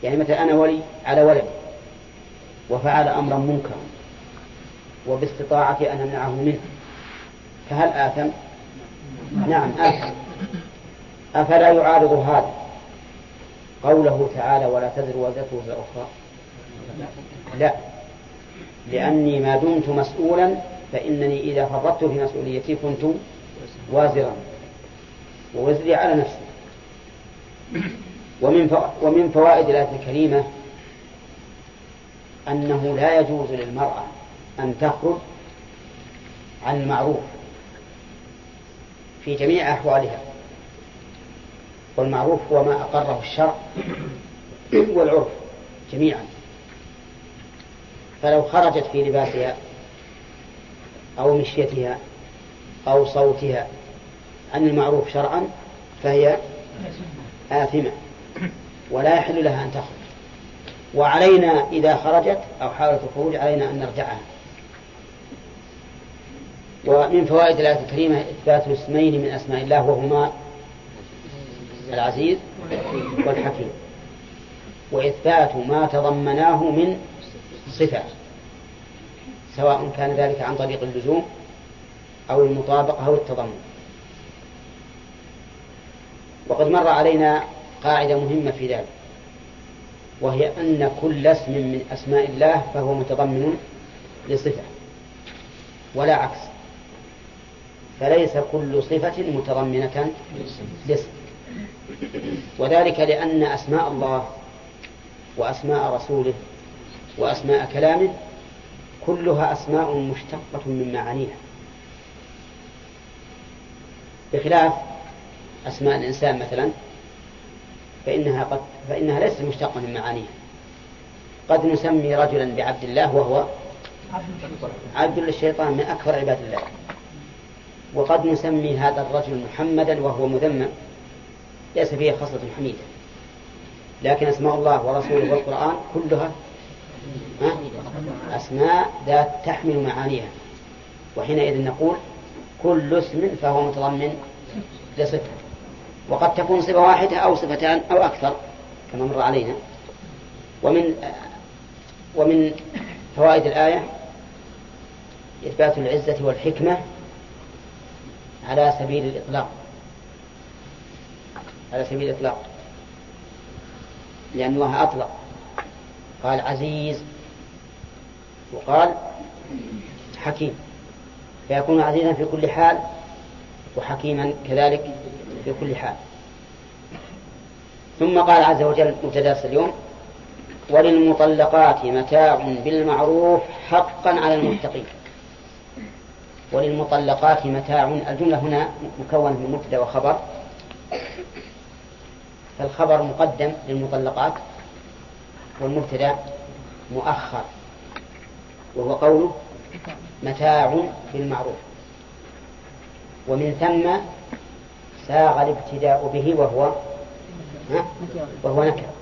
يعني مثلا أنا ولي على ولد وفعل أمرا منكرا وباستطاعتي أن أمنعه منه فهل آثم؟ نعم آثم أفلا يعارض هذا؟ قوله تعالى ولا تزر وزرة وزر أخرى. لا. لأني ما دمت مسؤولا فإنني إذا فرطت في مسؤوليتي كنت وازرا. ووزري على نفسي. ومن ومن فوائد الآية الكريمة أنه لا يجوز للمرأة أن تخرج عن المعروف. في جميع أحوالها. والمعروف هو ما أقره الشرع والعرف جميعا. فلو خرجت في لباسها أو مشيتها أو صوتها عن المعروف شرعا فهي آثمة. ولا يحل لها أن تخرج. وعلينا إذا خرجت أو حاولت الخروج علينا أن نرجعها. ومن فوائد الآية الكريمة إثبات اسمين من أسماء الله وهما العزيز والحكيم. وإثبات ما تضمناه من صفة سواء كان ذلك عن طريق اللزوم أو المطابقة أو التضمن. وقد مر علينا قاعدة مهمة في ذلك وهي أن كل اسم من أسماء الله فهو متضمن لصفة ولا عكس. فليس كل صفة متضمنة لاسم. وذلك لأن أسماء الله وأسماء رسوله وأسماء كلامه كلها أسماء مشتقة من معانيها. بخلاف أسماء الإنسان مثلا فإنها قد فإنها ليست مشتقة من معانيها. قد نسمي رجلا بعبد الله وهو عبد للشيطان من أكثر عباد الله. وقد نسمي هذا الرجل محمدا وهو مذمم. ليس فيه خصلة حميدة. لكن أسماء الله ورسوله والقرآن كلها ها؟ أسماء ذات تحمل معانيها. وحينئذ نقول كل اسم فهو متضمن لصفة. وقد تكون صفة واحدة أو صفتان أو أكثر كما مر علينا. ومن ومن فوائد الآية إثبات العزة والحكمة على سبيل الإطلاق. على سبيل الإطلاق. لأن الله أطلق. قال عزيز. وقال حكيم. فيكون عزيزا في كل حال وحكيما كذلك في كل حال. ثم قال عز وجل مبتدأ اليوم وللمطلقات متاع بالمعروف حقا على المتقين. وللمطلقات متاع الجملة هنا مكونة من مبتدأ وخبر. فالخبر مقدم للمطلقات والمبتدأ مؤخر وهو قوله متاع بالمعروف ومن ثم ساغ الابتداء به وهو وهو نكرة.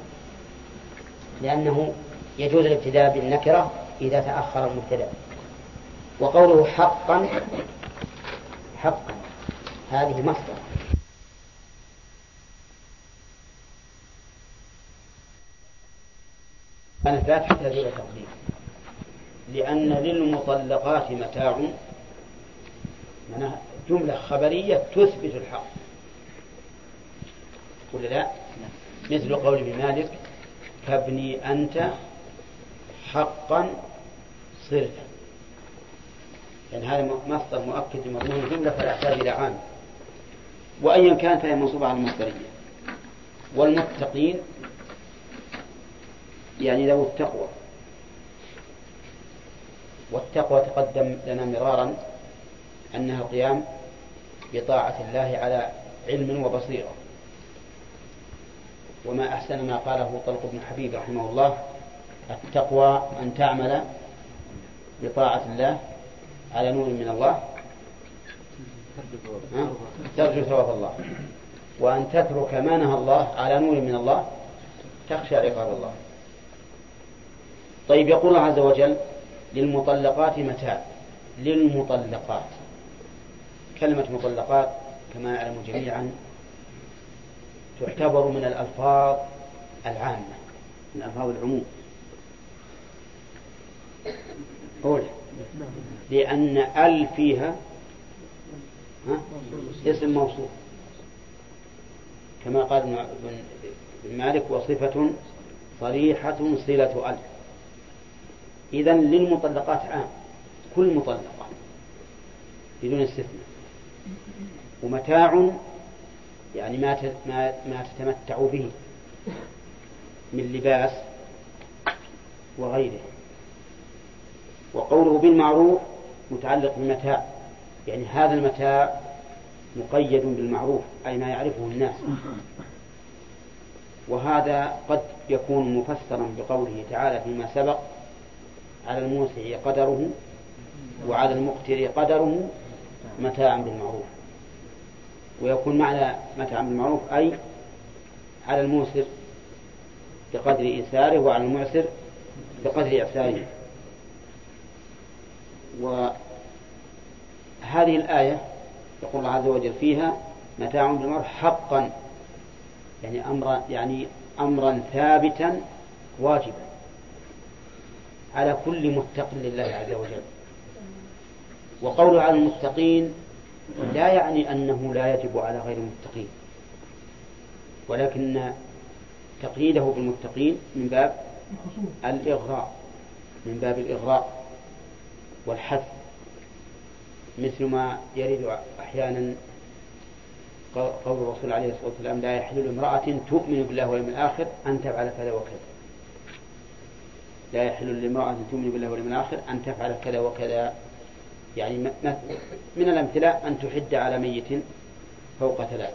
لأنه يجوز الابتداء بالنكرة إذا تأخر المبتدأ. وقوله حقا حقا. هذه مصدر. كانت لا تحتاج إلى تقديم لأن للمطلقات متاع. معناها جملة خبرية تثبت الحق. ولا لا؟ مثل قول ابن مالك كابني أنت حقا صرت يعني هذا مصدر مؤكد لمضمون الجملة فلا يحتاج إلى عام وأيا كان فهي منصوبة على المصدرية. والمتقين يعني ذو التقوى. والتقوى تقدم لنا مرارا أنها القيام بطاعة الله على علم وبصيرة. وما أحسن ما قاله طلق بن حبيب رحمه الله التقوى أن تعمل بطاعة الله على نور من الله. ترجو ثواب الله. وأن تترك ما نهى الله على نور من الله تخشى عقاب الله. طيب يقول الله عز وجل للمطلقات متاع. للمطلقات. كلمة مطلقات كما يعلم جميعا تعتبر من الألفاظ العامة من ألفاظ العموم. قول. لأن ال فيها ها؟ اسم موصول. كما قال ابن مالك وصفة صريحة صلة ال إذا للمطلقات عام كل مطلقة بدون استثناء. ومتاع يعني ما ما تتمتع به من لباس وغيره. وقوله بالمعروف متعلق بالمتاع يعني هذا المتاع مقيد بالمعروف أي ما يعرفه الناس. وهذا قد يكون مفسرا بقوله تعالى فيما سبق على الموسع قدره وعلى المقتر قدره متاعا بالمعروف. ويكون معنى متاعا بالمعروف أي على الموسر بقدر إيساره وعلى المعسر بقدر إعساره وهذه الآية يقول الله عز وجل فيها متاع بالمعروف حقا يعني أمرا يعني أمرا ثابتا واجبا على كل متق لله عز وجل. وقوله على المتقين لا يعني أنه لا يجب على غير المتقين ولكن تقييده بالمتقين من باب الإغراء من باب الإغراء. والحث مثل ما يرد أحيانا قول الرسول عليه الصلاة والسلام لا يحل لامرأة تؤمن بالله واليوم الآخر أن تفعل كذا وكذا. لا يحل لامرأة تؤمن بالله واليوم الآخر أن تفعل كذا وكذا. يعني من الأمثلة أن تحد على ميت فوق ثلاث.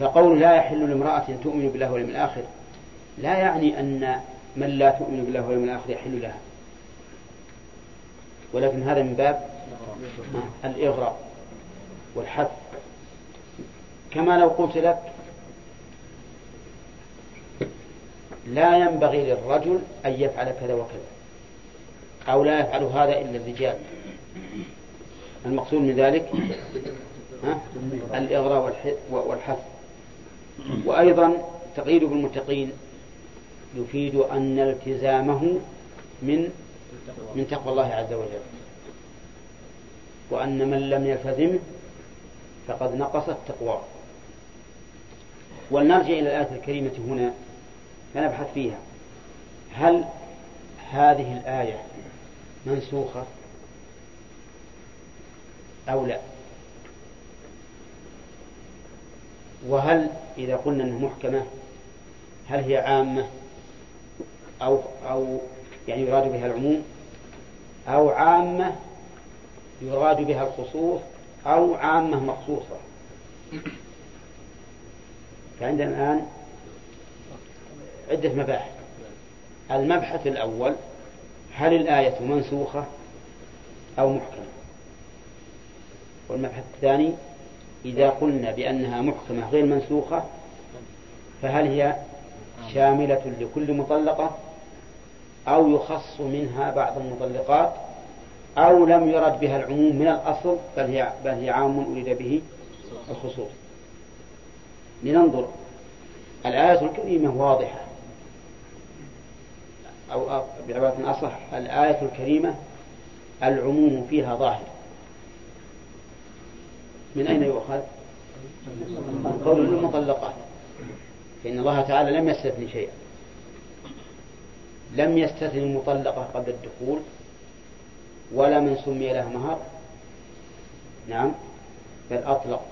فقول لا يحل لامرأة تؤمن بالله واليوم الآخر لا يعني أن من لا تؤمن بالله واليوم الآخر يحل لها. ولكن هذا من باب الإغراء والحث كما لو قلت لك لا ينبغي للرجل أن يفعل كذا وكذا أو لا يفعل هذا إلا الرجال. المقصود من ذلك؟ الإغراء والحث وأيضا تقييد بالمتقين يفيد أن التزامه من من تقوى الله عز وجل. وأن من لم يلتزمه فقد نقصت تقواه ولنرجع إلى الآية الكريمة هنا فنبحث فيها. هل هذه الآية منسوخة؟ أو لا؟ وهل إذا قلنا أنها محكمة هل هي عامة؟ أو أو يعني يراد بها العموم أو عامة يراد بها الخصوص أو عامة مخصوصة. فعندنا الآن عدة مباحث. المبحث الأول هل الآية منسوخة أو محكمة؟ والمبحث الثاني إذا قلنا بأنها محكمة غير منسوخة فهل هي شاملة لكل مطلقة؟ أو يخص منها بعض المطلقات أو لم يرد بها العموم من الأصل بل هي, بل هي عام أريد به الخصوص. لننظر. الآية الكريمة واضحة. أو بعبارة أصح الآية الكريمة العموم فيها ظاهر. من أين يؤخذ؟ قول المطلقات. فإن الله تعالى لم يستثني شيئا. لم يستثني المطلقة قبل الدخول ولا من سمي لها مهر. نعم بل أطلق.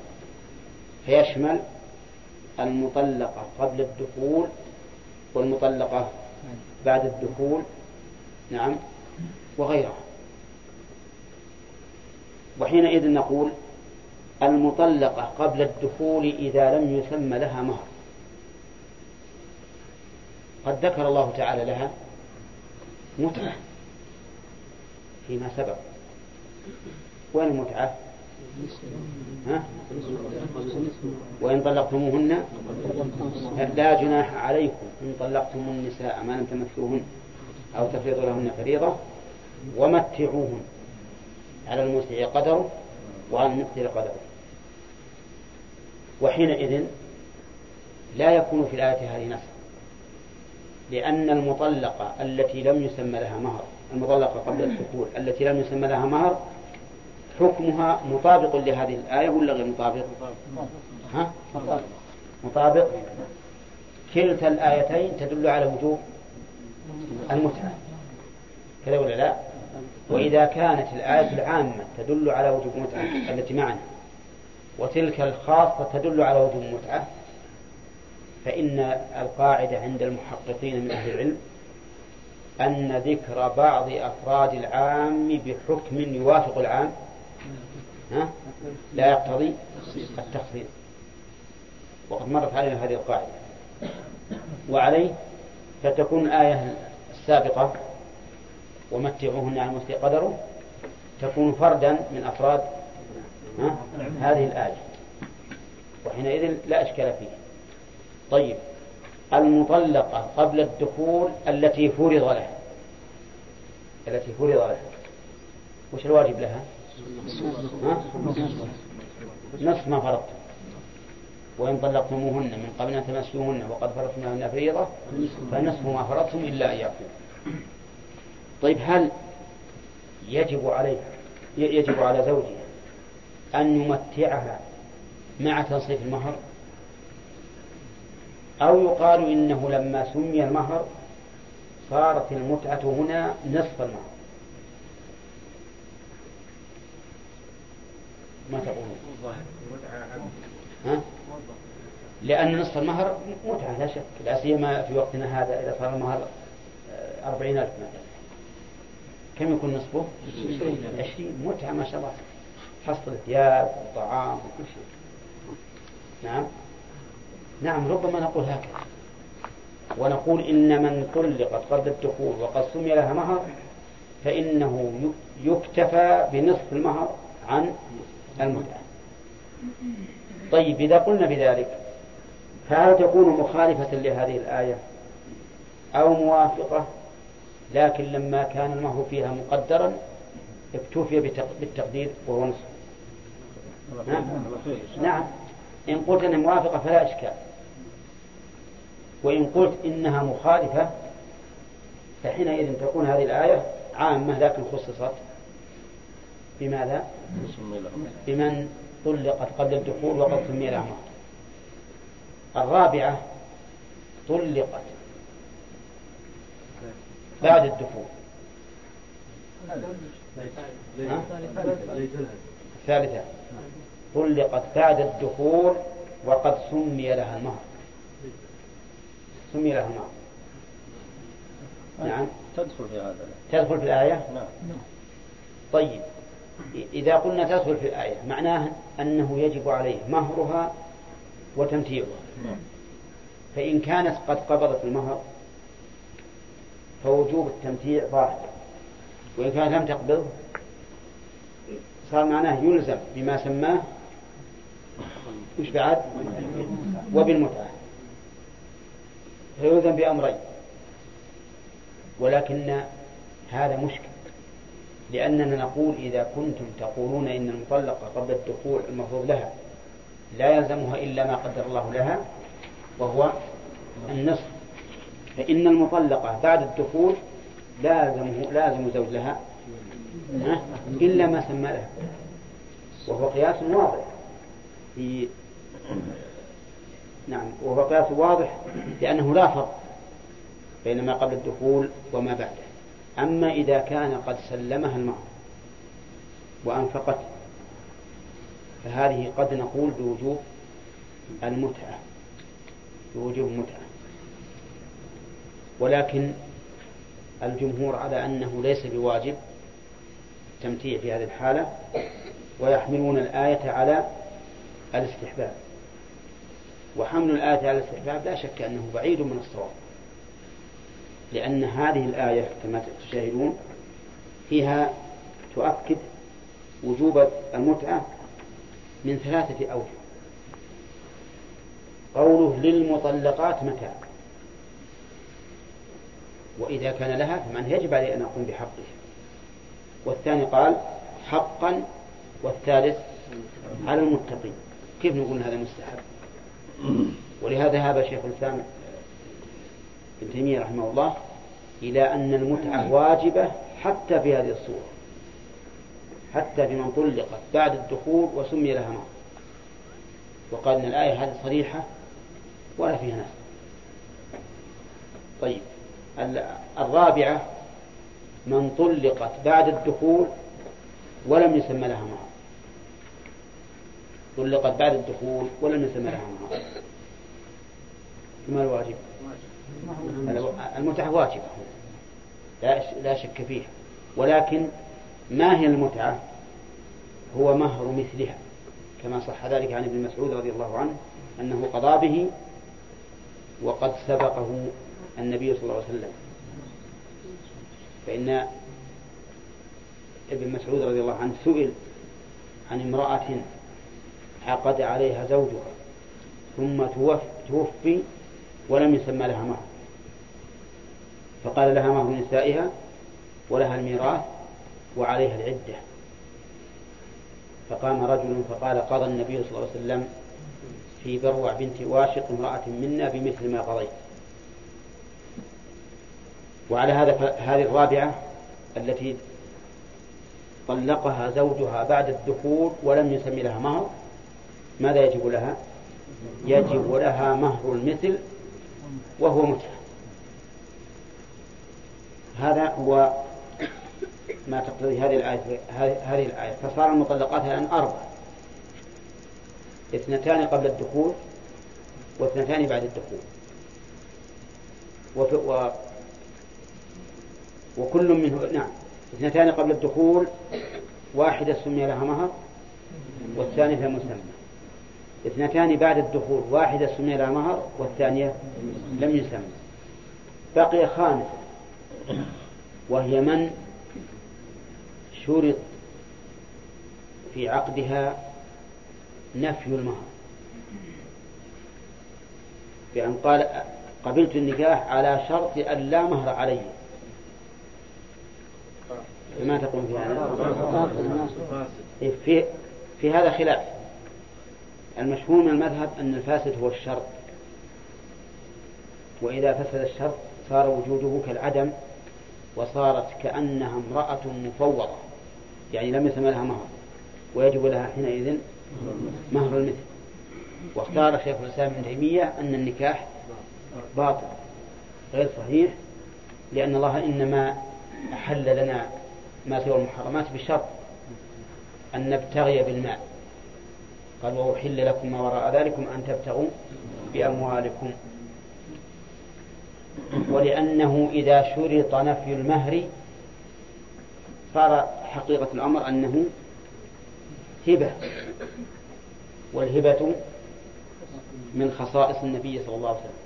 فيشمل المطلقة قبل الدخول والمطلقة بعد الدخول. نعم وغيرها. وحينئذ نقول المطلقة قبل الدخول إذا لم يسمى لها مهر. قد ذكر الله تعالى لها متعة فيما سبق وين المتعة؟ ها؟ وإن طلقتموهن لا جناح عليكم إن طلقتم النساء ما لم تمسوهن أو تفرضوا لهن فريضة ومتعوهن على الموسع قدره وعلى المقتل قدره وحينئذ لا يكون في الآية هذه نصر لأن المطلقة التي لم يسمى لها مهر المطلقة قبل الدخول التي لم يسمى لها مهر حكمها مطابق لهذه الآية ولا غير مطابق؟ ها؟ مطابق كلتا الآيتين تدل على وجوب المتعة كذا ولا لا؟ وإذا كانت الآية العامة تدل على وجوب المتعة التي معنا وتلك الخاصة تدل على وجوب المتعة فإن القاعدة عند المحققين من أهل العلم أن ذكر بعض أفراد العام بحكم يوافق العام. ها؟ لا يقتضي التخصيص. وقد مرت علينا هذه القاعدة. وعليه فتكون الآية السابقة ومتعوهن على المسيء قدره تكون فردا من أفراد؟ هذه الآية. وحينئذ لا إشكال فيه طيب. المطلقة قبل الدخول التي فرض لها. التي فرض لها. وش الواجب لها؟ ها؟ نصف ما فرضتم وإن طلقتموهن من قبل أن تمسوهن وقد فرضتم لهن فريضة فنصف ما فرضتم إلا أن يعفو طيب هل يجب عليه يجب على زوجها أن يمتعها مع تنصيف المهر؟ أو يقال إنه لما سمي المهر صارت المتعة هنا نصف المهر. ما تقولون؟ لأن نصف المهر متعة لا شك. لا سيما في وقتنا هذا إذا صار المهر آه، أربعين ألف مثلا كم يكون نصفه؟ عشرين. متعة ما شاء الله. حصل ثياب وطعام وكل شيء. نعم. نعم ربما نقول هكذا. ونقول إن من طلقت قبل الدخول وقد سمي لها مهر فإنه يكتفى بنصف المهر عن المتعة. طيب إذا قلنا بذلك فهل تكون مخالفة لهذه الآية أو موافقة؟ لكن لما كان المهر فيها مقدرا اكتفي بالتقدير وهو نصف. نعم. نعم. إن قلت أنها موافقة فلا إشكال. وإن قلت إنها مخالفة فحينئذ تكون هذه الآية عامة لكن خصصت بماذا؟ بمن طلقت قبل الدخول وقد سمي لها مهر الرابعة طلقت بعد الدخول؟ الثالثة طلقت بعد الدخول وقد سمي لها المهر سمي لها المهر نعم. تدخل في هذا. تدخل في الآية؟ نعم. طيب. إذا قلنا تدخل في الآية معناه أنه يجب عليه مهرها وتمتيعها. نعم. فإن كانت قد قبضت المهر فوجوب التمتيع ظاهر. وإن كانت لم تقبض صار معناه يلزم بما سماه وش بعد؟ وبالمتعة. فيلزم بأمرين. ولكن هذا مشكل. لأننا نقول إذا كنتم تقولون إن المطلقة قبل الدخول المفروض لها لا يلزمها إلا ما قدر الله لها وهو النصف. فإن المطلقة بعد الدخول لازمه لازم زوج لها ها؟ إلا ما سمى لها. وهو قياس واضح في نعم. وهو قياس واضح لأنه لا فرق بين ما قبل الدخول وما بعده. أما إذا كان قد سلمها المهر وأنفقت فهذه قد نقول بوجوب المتعة بوجوب المتعة ولكن الجمهور على أنه ليس بواجب التمتيع في هذه الحالة ويحملون الآية على الاستحباب. وحمل الآية على الاستحباب لا شك أنه بعيد من الصواب. لأن هذه الآية كما تشاهدون فيها تؤكد وجوب المتعة من ثلاثة أوجه. قوله للمطلقات متاع وإذا كان لها فمن يجب عليه أن أقوم بحقه. والثاني قال حقا والثالث على المتقين. كيف نقول هذا مستحب؟ ولهذا ذهب شيخ الإسلام ابن تيمية رحمه الله إلى أن المتعة واجبة حتى في هذه الصورة حتى في من طلقت بعد الدخول وسمي لها مهر وقال أن الآية هذه صريحة ولا فيها ناس طيب الرابعة من طلقت بعد الدخول ولم يسمى لها مهر طلقت بعد الدخول ولم يسمى لها مهر ما الواجب؟ المتعة واجبة. لا لا شك فيها. ولكن ما هي المتعة؟ هو مهر مثلها. كما صح ذلك عن ابن مسعود رضي الله عنه أنه قضى به وقد سبقه النبي صلى الله عليه وسلم. فإن ابن مسعود رضي الله عنه سئل عن امرأة عقد عليها زوجها ثم توفي ولم يسمى لها مهر فقال لها مهر نسائها؟ ولها الميراث وعليها العدة. فقام رجل فقال قضى النبي صلى الله عليه وسلم في بروع بنت واشق امرأة منا بمثل ما قضيت. وعلى هذا هذه الرابعة التي طلقها زوجها بعد الدخول ولم يسمي لها مهر ماذا يجب لها؟ يجب لها مهر المثل وهو متعة. هذا هو ما تقتضي هذه الآية هذه الآية. فصار المطلقات الآن أربع اثنتان قبل الدخول واثنتان بعد الدخول. وفي و وكل منه نعم. اثنتان قبل الدخول واحدة سمي لها مهر والثانية مسمى. اثنتان بعد الدخول واحدة سمي لها مهر والثانية لم يسمى. بقي خامسة. وهي من شرط في عقدها نفي المهر. بأن قال قبلت النكاح على شرط أن لا مهر علي. ما تقول في هذا. إيه، في في هذا خلاف. المشهور من المذهب أن الفاسد هو الشرط. وإذا فسد الشرط صار وجوده كالعدم وصارت كأنها امرأة مفوضة يعني لم يسمى لها مهر ويجب لها حينئذ مهر المثل. واختار شيخ الإسلام ابن تيمية أن النكاح باطل غير صحيح لأن الله إنما أحل لنا ما سوى المحرمات بشرط أن نبتغي بالمال قال وأحل لكم ما وراء ذلكم أن تبتغوا بأموالكم. ولأنه إذا شرط نفي المهر صار حقيقة الأمر أنه هبة والهبة من خصائص النبي صلى الله عليه وسلم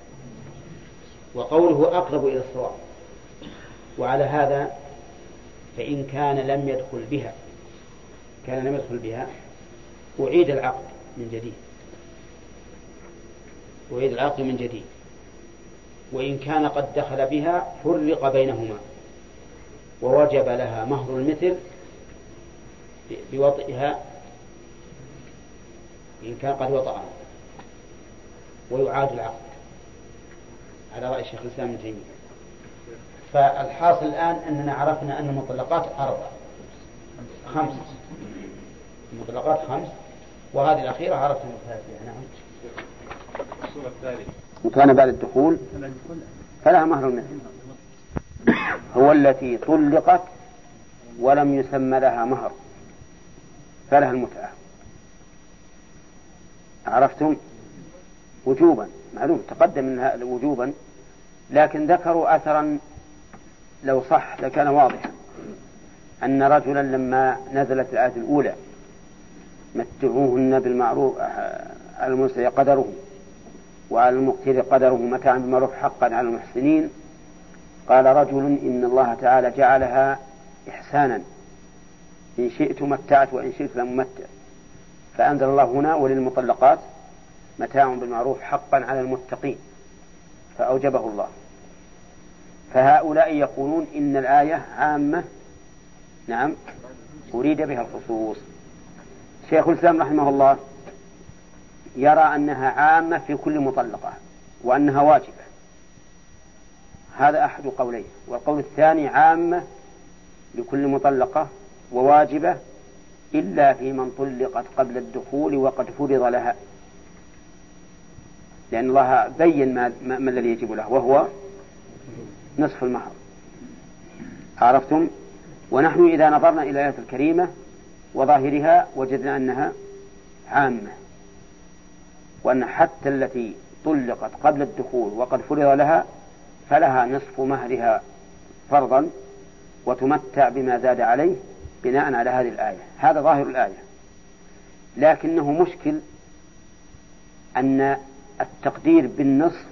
وقوله أقرب إلى الصواب وعلى هذا فإن كان لم يدخل بها كان لم يدخل بها أعيد العقد. من جديد. أعيد العقد من جديد. وإن كان قد دخل بها فرق بينهما. ووجب لها مهر المثل بوطئها. إن كان قد وطأها. ويعاد العقد. على رأي شيخ الإسلام ابن تيمية. فالحاصل الآن أننا عرفنا أن المطلقات أربع. خمس. المطلقات خمس. وهذه الأخيرة عرفنا الفاتحة نعم. الصورة الثالثة وكان بعد الدخول فلها مهر المثل هو التي طلقت ولم يسمى لها مهر. فلها المتعة. عرفتم؟ وجوبا. معلوم تقدم منها وجوبا. لكن ذكروا أثرا لو صح لكان واضحا. أن رجلا لما نزلت الآية الأولى متعوهن بالمعروف على المسيء قدره وعلى المقتر قدره متاعا بالمعروف حقا على المحسنين. قال رجل إن الله تعالى جعلها إحسانا. إن شئت متعت وإن شئت لم متع فأنزل الله هنا وللمطلقات متاع بالمعروف حقا على المتقين. فأوجبه الله. فهؤلاء يقولون إن الآية عامة. نعم. أريد بها الخصوص. شيخ الإسلام رحمه الله يرى أنها عامة في كل مطلقة وأنها واجبة. هذا أحد قوليه. والقول الثاني عامة لكل مطلقة وواجبة إلا في من طلقت قبل الدخول وقد فرض لها. لأن الله بين ما, ما الذي يجب له وهو نصف المهر. عرفتم؟ ونحن إذا نظرنا إلى الآية الكريمة وظاهرها وجدنا أنها عامة وأن حتى التي طلقت قبل الدخول وقد فرض لها فلها نصف مهرها فرضا وتمتع بما زاد عليه بناء على هذه الآية. هذا ظاهر الآية. لكنه مشكل أن التقدير بالنصف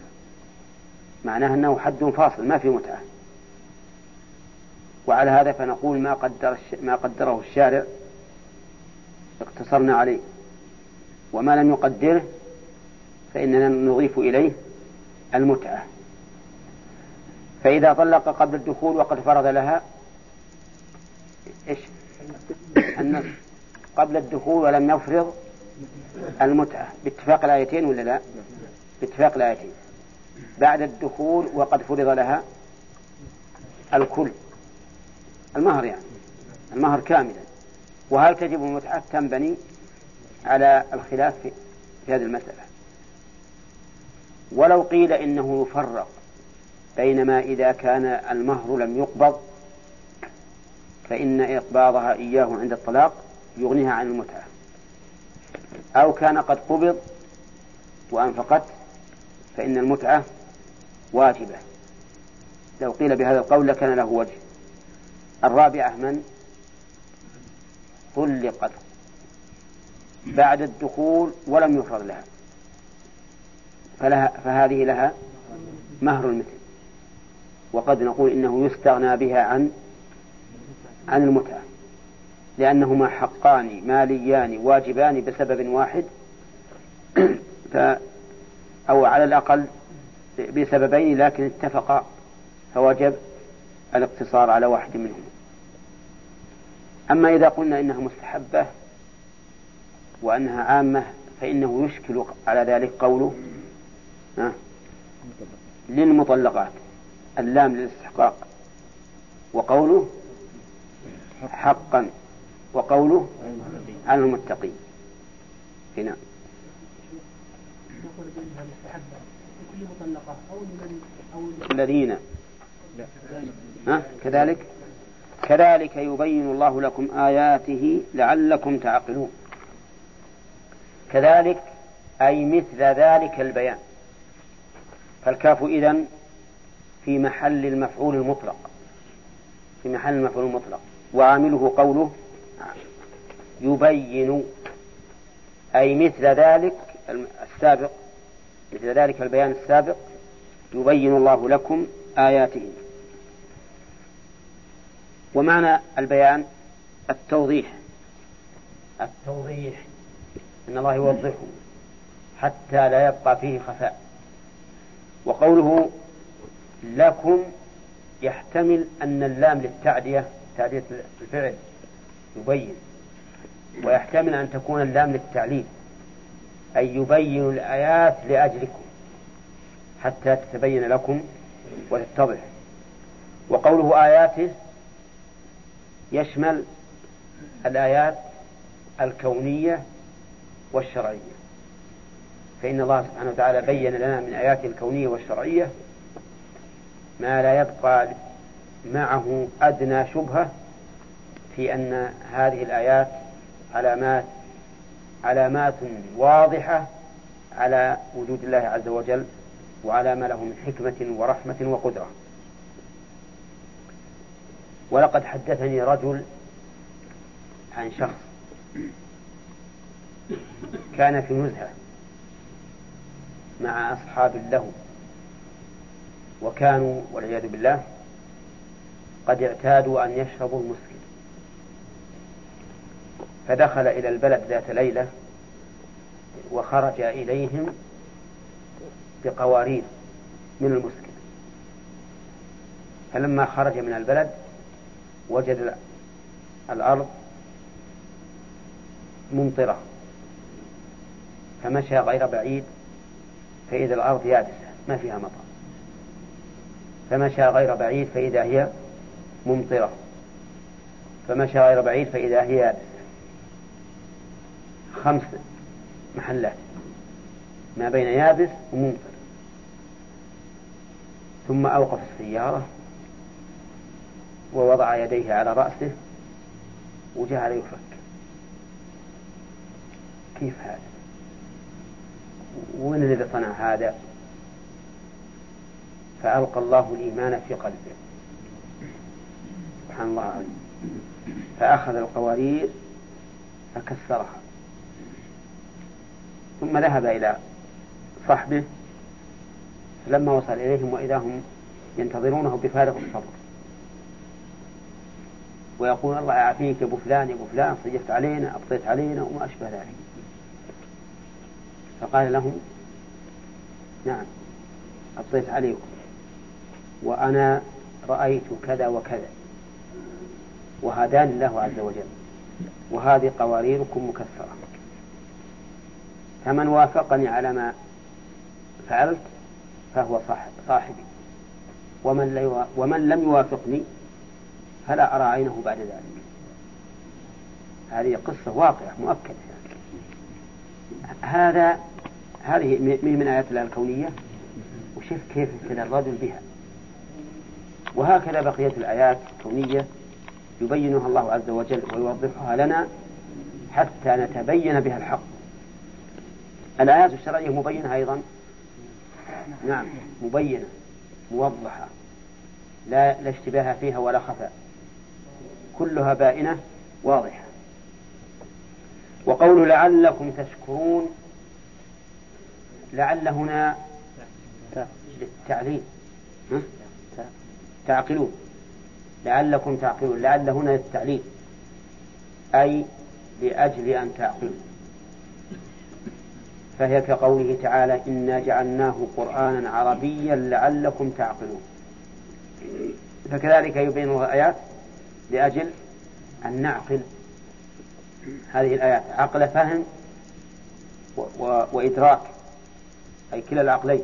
معناه أنه حد فاصل ما في متعة. وعلى هذا فنقول ما قدر ما قدره الشارع اقتصرنا عليه. وما لم يقدره فإننا نضيف إليه المتعة. فإذا طلق قبل الدخول وقد فرض لها إيش؟ قبل الدخول ولم يفرض المتعة. باتفاق الآيتين ولا لا؟ باتفاق الآيتين. بعد الدخول وقد فرض لها الكل. المهر يعني. المهر كاملا. وهل تجب المتعة تنبني على الخلاف في هذه المسألة؟ ولو قيل إنه يفرق بينما إذا كان المهر لم يقبض فإن إقباضها إياه عند الطلاق يغنيها عن المتعة. أو كان قد قبض وأنفقت فإن المتعة واجبة. لو قيل بهذا القول لكان له وجه. الرابعة من طلقت بعد الدخول ولم يفرض لها. فلها فهذه لها مهر المثل وقد نقول إنه يستغنى بها عن عن المتعة. لأنهما حقان ماليان واجبان بسبب واحد. ف أو على الأقل بسببين لكن اتفقا فوجب الاقتصار على واحد منهما. أما إذا قلنا إنها مستحبة وأنها عامة فإنه يشكل على ذلك قوله للمطلقات اللام للاستحقاق وقوله حقا وقوله على المتقين هنا الذين ها كذلك كذلك يبين الله لكم آياته لعلكم تعقلون. كذلك أي مثل ذلك البيان. فالكاف إذن في محل المفعول المطلق. في محل المفعول المطلق. وعامله قوله يبين أي مثل ذلك السابق مثل ذلك البيان السابق يبين الله لكم آياته. ومعنى البيان التوضيح. التوضيح. أن الله يوضحه حتى لا يبقى فيه خفاء. وقوله لكم يحتمل أن اللام للتعدية تعدية الفعل يبين. ويحتمل أن تكون اللام للتعليل أي يبين الآيات لأجلكم حتى تتبين لكم وتتضح. وقوله آياته يشمل الآيات الكونية والشرعية. فإن الله سبحانه وتعالى بين لنا من آياته الكونية والشرعية ما لا يبقى معه أدنى شبهة في أن هذه الآيات علامات علامات واضحة على وجود الله عز وجل وعلى ما له من حكمة ورحمة وقدرة. ولقد حدثني رجل عن شخص كان في نزهة مع أصحاب له وكانوا والعياذ بالله قد اعتادوا أن يشربوا المسكر فدخل إلى البلد ذات ليلة وخرج إليهم بقوارير من المسكر فلما خرج من البلد وجد الأرض ممطرة فمشى غير بعيد فإذا الأرض يابسة ما فيها مطر. فمشى غير بعيد فإذا هي ممطرة. فمشى غير بعيد فإذا هي يابسة. خمس محلات ما بين يابس وممطر. ثم أوقف السيارة. ووضع يديه على رأسه وجعل يفك. كيف هذا؟ ومن الذي صنع هذا؟ فألقى الله الإيمان في قلبه. سبحان الله فأخذ القوارير فكسرها. ثم ذهب إلى صحبه فلما وصل إليهم وإذا هم ينتظرونه بفارغ الصبر. ويقول الله يعافيك يا أبو فلان يا أبو فلان صيفت علينا أبطيت علينا وما أشبه ذلك. فقال لهم نعم أبطيت عليكم. وأنا رأيت كذا وكذا. وهداني الله عز وجل. وهذه قواريركم مكسره فمن وافقني على ما فعلت فهو صاحب صاحبي. ومن, ومن لم يوافقني فلا أرى عينه بعد ذلك. هذه قصة واقعة مؤكدة. يعني. هذا هذه من آيات الله الكونية. وشوف كيف ابتلى الرجل بها. وهكذا بقية الآيات الكونية يبينها الله عز وجل ويوضحها لنا حتى نتبين بها الحق. الآيات الشرعية مبينة أيضا؟ نعم مبينة موضحة. لا لا اشتباه فيها ولا خفاء. كلها بائنة واضحة. وقول لعلكم تشكرون لعل هنا للتعليل تعقلون. لعلكم تعقلون لعل هنا للتعليل أي لأجل أن تعقلوا. فهي كقوله تعالى إنا جعلناه قرآنا عربيا لعلكم تعقلون. فكذلك يبين الآيات لأجل أن نعقل هذه الآيات عقل فهم و... و... وإدراك أي كلا العقلين.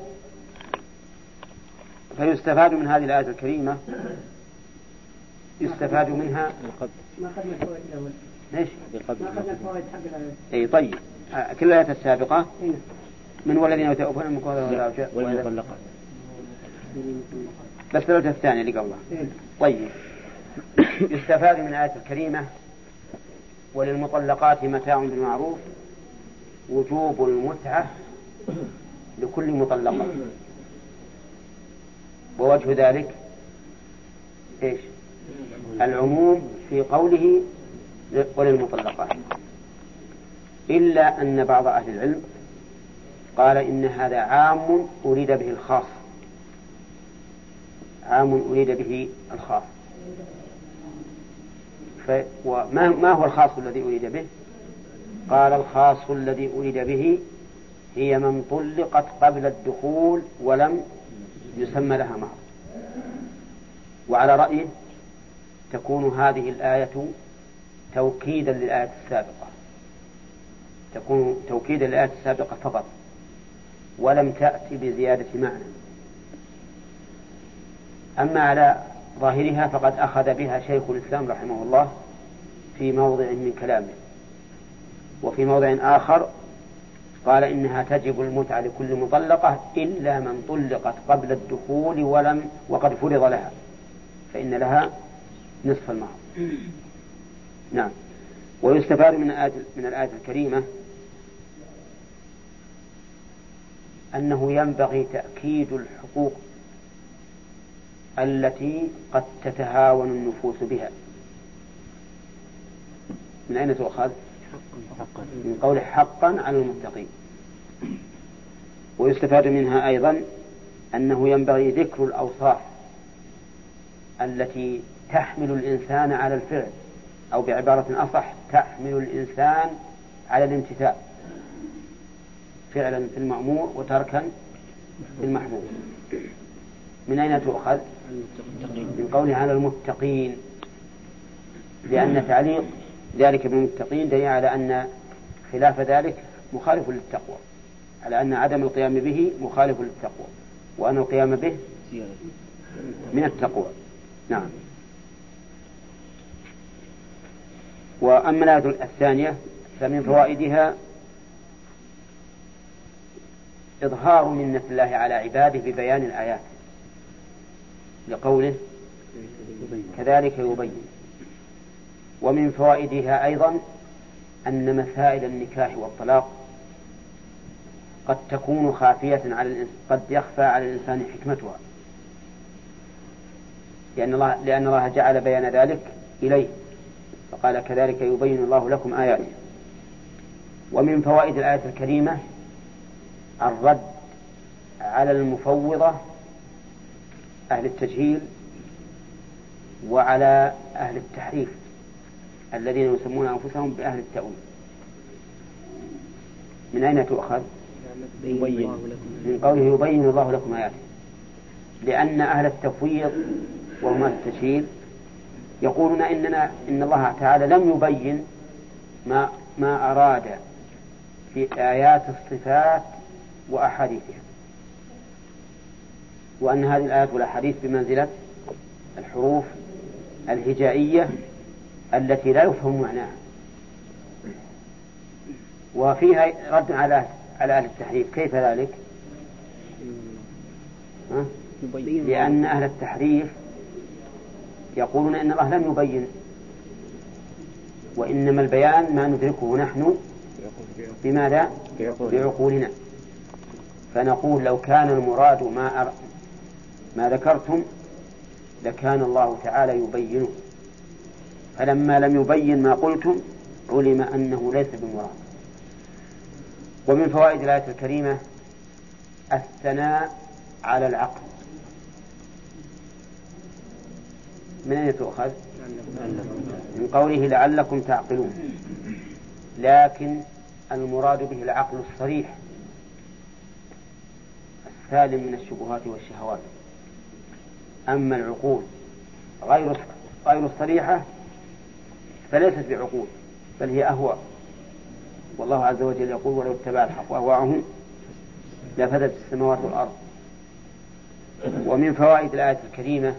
فيستفاد من هذه الآية الكريمة يستفاد منها ما أخذنا الفوائد الأول ليش؟ ما أخذنا الفوائد حق الآية. أي طيب. كل الآيات السابقة؟ من والذين يتوفون منكم والمطلقات بس الآية الثانية اللي قبلها طيب. يستفاد من الآية الكريمة وللمطلقات متاع بالمعروف وجوب المتعة لكل مطلقة ووجه ذلك إيش؟ العموم في قوله وللمطلقات إلا أن بعض أهل العلم قال إن هذا عام أريد به الخاص عام أريد به الخاص. وما ما هو الخاص الذي أريد به؟ قال الخاص الذي أريد به هي من طلقت قبل الدخول ولم يسمى لها مهر. وعلى رأيه تكون هذه الآية توكيدا للآية السابقة. تكون توكيدا للآية السابقة فقط. ولم تأتي بزيادة معنى. أما على ظاهرها فقد أخذ بها شيخ الإسلام رحمه الله في موضع من كلامه. وفي موضع آخر قال إنها تجب المتعة لكل مطلقة إلا من طلقت قبل الدخول ولم وقد فرض لها فإن لها نصف المهر. نعم. ويستفاد من الآية من الآية الكريمة أنه ينبغي تأكيد الحقوق التي قد تتهاون النفوس بها. من أين تؤخذ؟ من قول حقا على المتقين. ويستفاد منها أيضا أنه ينبغي ذكر الأوصاف التي تحمل الإنسان على الفعل أو بعبارة أصح تحمل الإنسان على الامتثال. فعلا في المأمور وتركا في المحمود من أين تؤخذ؟ من قوله على المتقين. لأن تعليق ذلك بالمتقين دليل على أن خلاف ذلك مخالف للتقوى على أن عدم القيام به مخالف للتقوى وأن القيام به من التقوى. نعم. وأما الآية الثانية فمن فوائدها إظهار منة الله على عباده ببيان الآيات. لقوله كذلك يبين. ومن فوائدها أيضا أن مسائل النكاح والطلاق قد تكون خافية على قد يخفى على الإنسان حكمتها. لأن الله لأن الله جعل بيان ذلك إليه فقال كذلك يبين الله لكم آياته. ومن فوائد الآية الكريمة الرد على المفوضة أهل التجهيل وعلى أهل التحريف الذين يسمون أنفسهم بأهل التأويل. من أين تؤخذ؟ من قوله يبين الله لكم آياته. لأن أهل التفويض وهم أهل التشهير يقولون إننا إن الله تعالى لم يبين ما ما أراد في آيات الصفات وأحاديثها. وأن هذه الآيات والأحاديث بمنزلة الحروف الهجائية التي لا يفهم معناها وفيها رد على على أهل التحريف كيف ذلك؟ ها؟ لأن أهل التحريف يقولون إن الله لم يبين وإنما البيان ما ندركه نحن بماذا؟ بعقولنا فنقول لو كان المراد ما. ما ذكرتم لكان الله تعالى يبينه. فلما لم يبين ما قلتم علم أنه ليس بمراد ومن فوائد الآية الكريمة الثناء على العقل. من أين تؤخذ؟ من قوله لعلكم تعقلون. لكن المراد به العقل الصريح سالم من الشبهات والشهوات. أما العقول غير غير الصريحة فليست بعقول بل هي أهواء والله عز وجل يقول ولو اتبع الحق أهواءهم لفسدت السماوات والأرض. ومن فوائد الآية الكريمة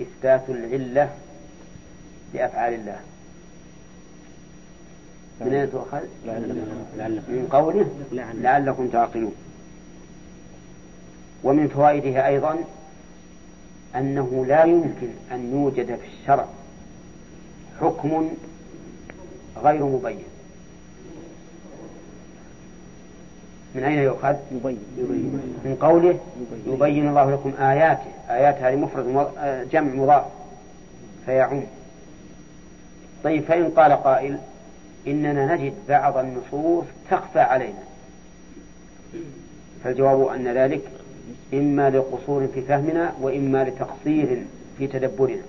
إثبات العلة لأفعال الله. من أين تؤخذ؟ من قوله؟ لعلكم تعقلون. ومن فوائدها أيضا أنه لا يمكن أن يوجد في الشرع حكم غير مبين. من أين يؤخذ؟ يبين من قوله يبين الله لكم آياته. آيات هذه مفرد جمع مضاف. فيعم. طيب فإن قال قائل إننا نجد بعض النصوص تخفى علينا. فالجواب أن ذلك إما لقصور في فهمنا وإما لتقصير في تدبرنا.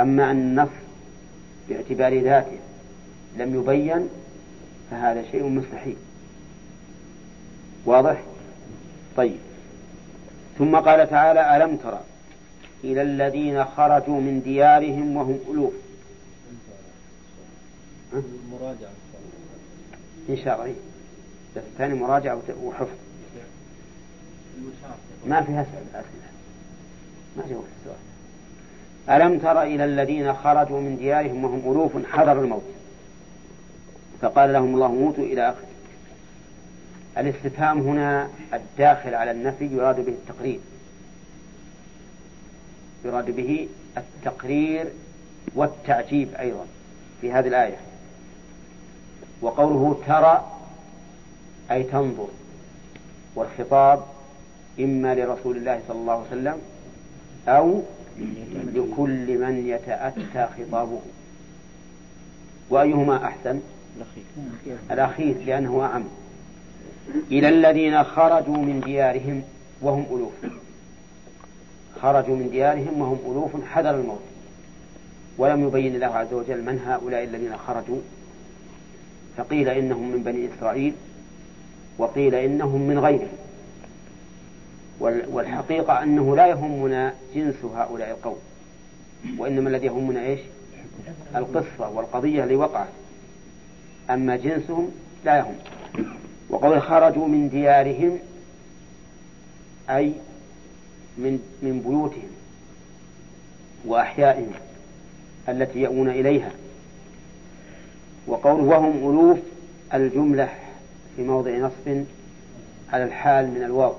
أما أن النص باعتبار ذاته لم يبين فهذا شيء مستحيل. واضح؟ طيب. ثم قال تعالى ألم ترى إلى الذين خرجوا من ديارهم وهم ألوف؟ مراجعة. إن شاء الله. بس الثاني مراجعة وحفظ. ما فيها أسئلة ما جاوبت السؤال ألم تر إلى الذين خرجوا من ديارهم وهم ألوف حذر الموت؟ فقال لهم الله موتوا إلى آخره الاستفهام هنا الداخل على النفي يراد به التقرير. يراد به التقرير والتعجيب أيضا في هذه الآية. وقوله ترى أي تنظر والخطاب إما لرسول الله صلى الله عليه وسلم أو لكل من يتأتى خطابه. وأيهما أحسن؟ الأخير. لأنه أعم. إلى الذين خرجوا من ديارهم وهم ألوف. خرجوا من ديارهم وهم ألوف حذر الموت. ولم يبين الله عز وجل من هؤلاء الذين خرجوا. فقيل إنهم من بني إسرائيل وقيل إنهم من غيرهم. والحقيقة أنه لا يهمنا جنس هؤلاء القوم. وإنما الذي يهمنا إيش؟ القصة والقضية اللي وقعت. أما جنسهم لا يهم. وقول خرجوا من ديارهم أي من من بيوتهم وأحيائهم التي يأوون إليها. وقوله وهم ألوف الجملة في موضع نصب على الحال من الواو.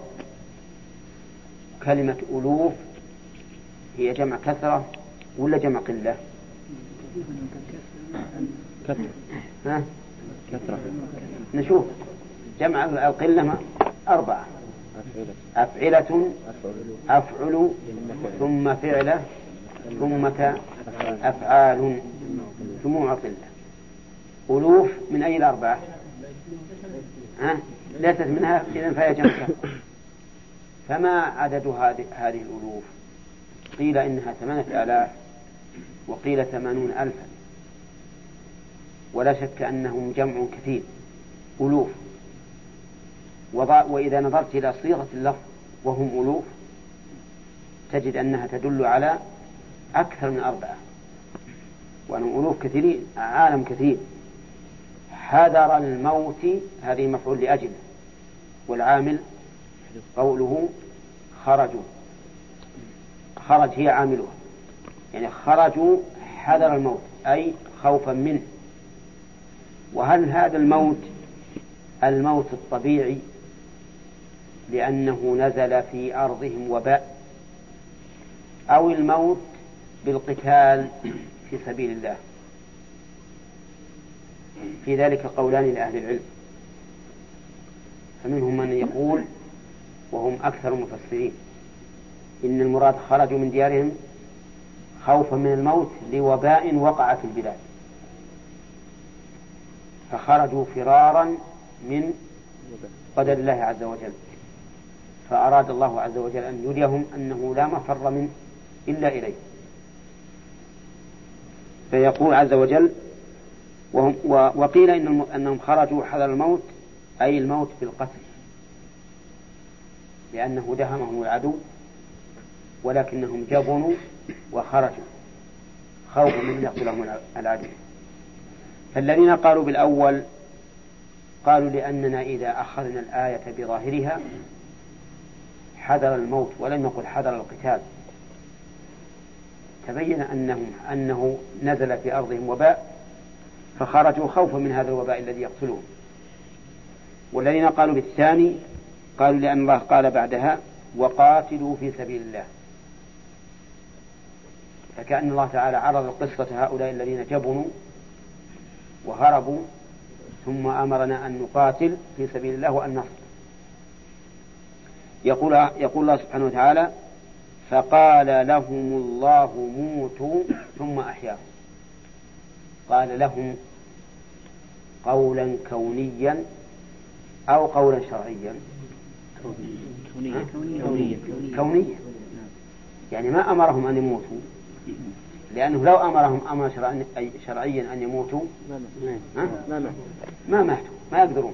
كلمة ألوف هي جمع كثرة ولا جمع قلة؟ كثرة ها؟ كثرة نشوف جمع القلة أربعة أفعلة أفعل ثم فعلة ثم أفعال جموع قلة ألوف من أي الأربعة؟ ها؟ ليست منها إذا فهي جمع فما عدد هذه الألوف؟ قيل إنها ثمانية آلاف وقيل ثمانون ألفا. ولا شك أنهم جمع كثير. ألوف. وإذا نظرت إلى صيغة اللفظ وهم ألوف تجد أنها تدل على أكثر من أربعة. وأنهم ألوف كثيرين عالم كثير. حذر الموت هذه مفعول لأجله والعامل قوله خرجوا خرج هي عاملها. يعني خرجوا حذر الموت أي خوفا منه. وهل هذا الموت الموت الطبيعي لأنه نزل في أرضهم وباء أو الموت بالقتال في سبيل الله؟ في ذلك قولان لأهل العلم. فمنهم من يقول وهم أكثر المفسرين إن المراد خرجوا من ديارهم خوفا من الموت لوباء وقع في البلاد. فخرجوا فرارا من قدر الله عز وجل. فأراد الله عز وجل أن يريهم أنه لا مفر منه إلا إليه. فيقول عز وجل وهم وقيل إن أنهم خرجوا حذر الموت أي الموت بالقتل لأنه دهمهم العدو ولكنهم جبنوا وخرجوا. خوفا من يقتلهم العدو. فالذين قالوا بالأول قالوا لأننا إذا أخذنا الآية بظاهرها حذر الموت ولم يقل حذر القتال. تبين أنهم أنه نزل في أرضهم وباء فخرجوا خوفا من هذا الوباء الذي يقتلهم والذين قالوا بالثاني قالوا لأن الله قال بعدها وقاتلوا في سبيل الله. فكأن الله تعالى عرض قصة هؤلاء الذين جبنوا وهربوا ثم أمرنا أن نقاتل في سبيل الله وأن نصر يقول يقول الله سبحانه وتعالى فقال لهم الله موتوا ثم أحياهم. قال لهم قولا كونيا أو قولا شرعيا. كونية كونيا كونيا يعني ما أمرهم أن يموتوا. لأنه لو أمرهم أمر شرعيا أن يموتوا؟ ما ما ما ماتوا. ما يقدرون.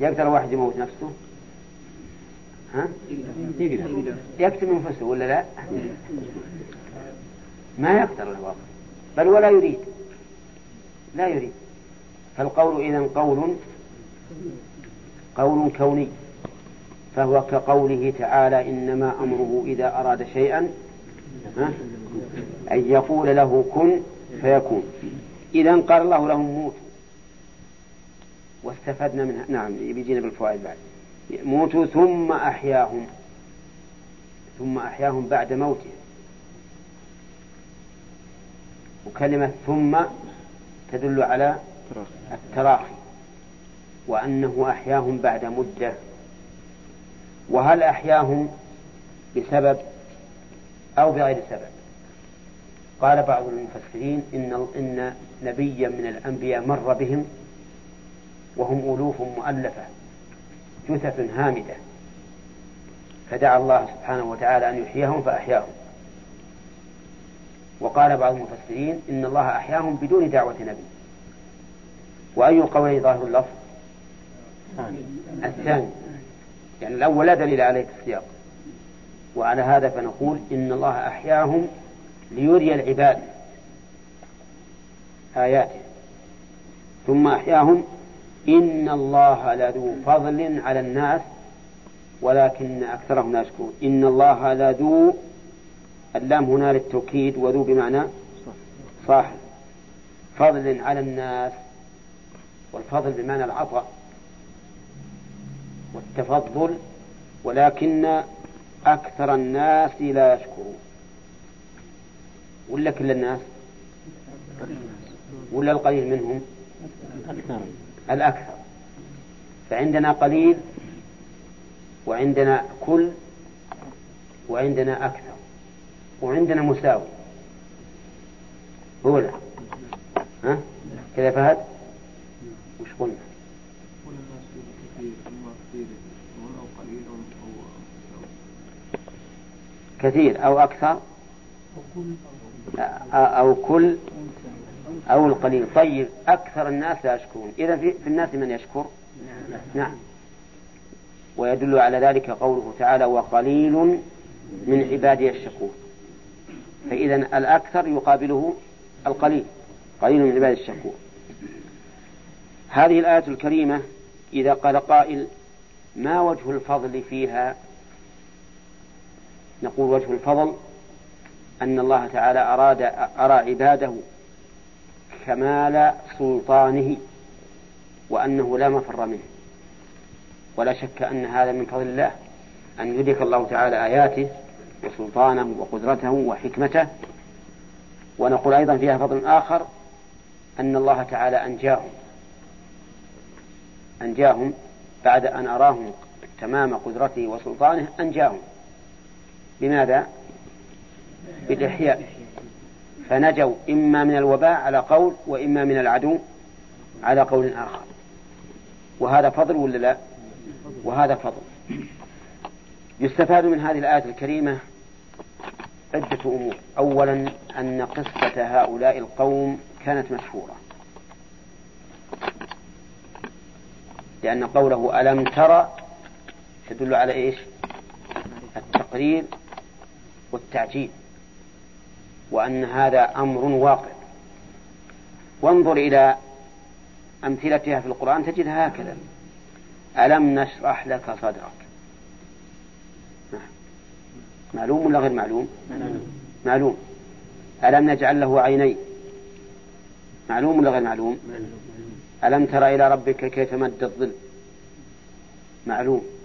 يقدر واحد يموت نفسه؟ ها؟ يقدر. يقتل نفسه ولا لا؟ ما يقدر الواقع بل ولا يريد. لا يريد. فالقول إذا قول قول كوني. فهو كقوله تعالى إنما أمره إذا أراد شيئا؟ أن يقول له كن فيكون. إذا قال الله لهم موتوا واستفدنا منها. نعم بيجينا بالفوائد بعد. موتوا ثم أحياهم. ثم أحياهم بعد موته. وكلمة ثم تدل على التراخي. وأنه أحياهم بعد مدة. وهل أحياهم بسبب أو بغير سبب؟ قال بعض المفسرين إن إن نبيا من الأنبياء مر بهم وهم ألوف مؤلفة جثث هامدة. فدعا الله سبحانه وتعالى أن يحييهم فأحياهم. وقال بعض المفسرين إن الله أحياهم بدون دعوة نبي. وأي قولي ظاهر اللفظ؟ الثاني. يعني الأول لا دليل عليه في السياق. وعلى هذا فنقول إن الله أحياهم ليري العباد آياته. ثم أحياهم إن الله لذو فضل على الناس ولكن أكثرهم لا يشكرون. إن الله لذو اللام هنا للتوكيد وذو بمعنى صاحب. فضل على الناس والفضل بمعنى العطاء. والتفضل ولكن أكثر الناس لا يشكرون. ولا كل الناس؟ ولا القليل منهم؟ أكثر الأكثر. فعندنا قليل وعندنا كل وعندنا أكثر وعندنا مساوي. هو لا. ها؟ كذا فهد؟ وش قلنا. كثير أو أكثر؟ أو كل أو القليل. طيب أكثر الناس لا يشكرون. إذا في, في الناس من يشكر؟ نعم. ويدل على ذلك قوله تعالى وقليل من عبادي الشكور فإذا الأكثر يقابله القليل قليل من عبادي الشكور. هذه الآية الكريمة إذا قال قائل ما وجه الفضل فيها نقول وجه الفضل أن الله تعالى أراد أرى عباده كمال سلطانه وأنه لا مفر منه. ولا شك أن هذا من فضل الله أن يدرك الله تعالى آياته وسلطانه وقدرته وحكمته. ونقول أيضا فيها فضل آخر أن الله تعالى أنجاهم أنجاهم بعد أن أراهم تمام قدرته وسلطانه أنجاهم. بماذا؟ بالإحياء. فنجوا إما من الوباء على قول وإما من العدو على قول آخر. وهذا فضل ولا لا؟ وهذا فضل. يستفاد من هذه الآية الكريمة عدة أمور. أولا أن قصة هؤلاء القوم كانت مشهورة. لأن قوله ألم ترى تدل على إيش؟ التقرير والتعجيل وأن هذا أمر واقع. وانظر إلى أمثلتها في القرآن تجدها هكذا. ألم نشرح لك صدرك؟ معلوم ولا غير معلوم؟ معلوم. ألم نجعل له عينين؟ معلوم ولا غير معلوم؟ ألم تر إلى ربك كيف مد الظل؟ معلوم.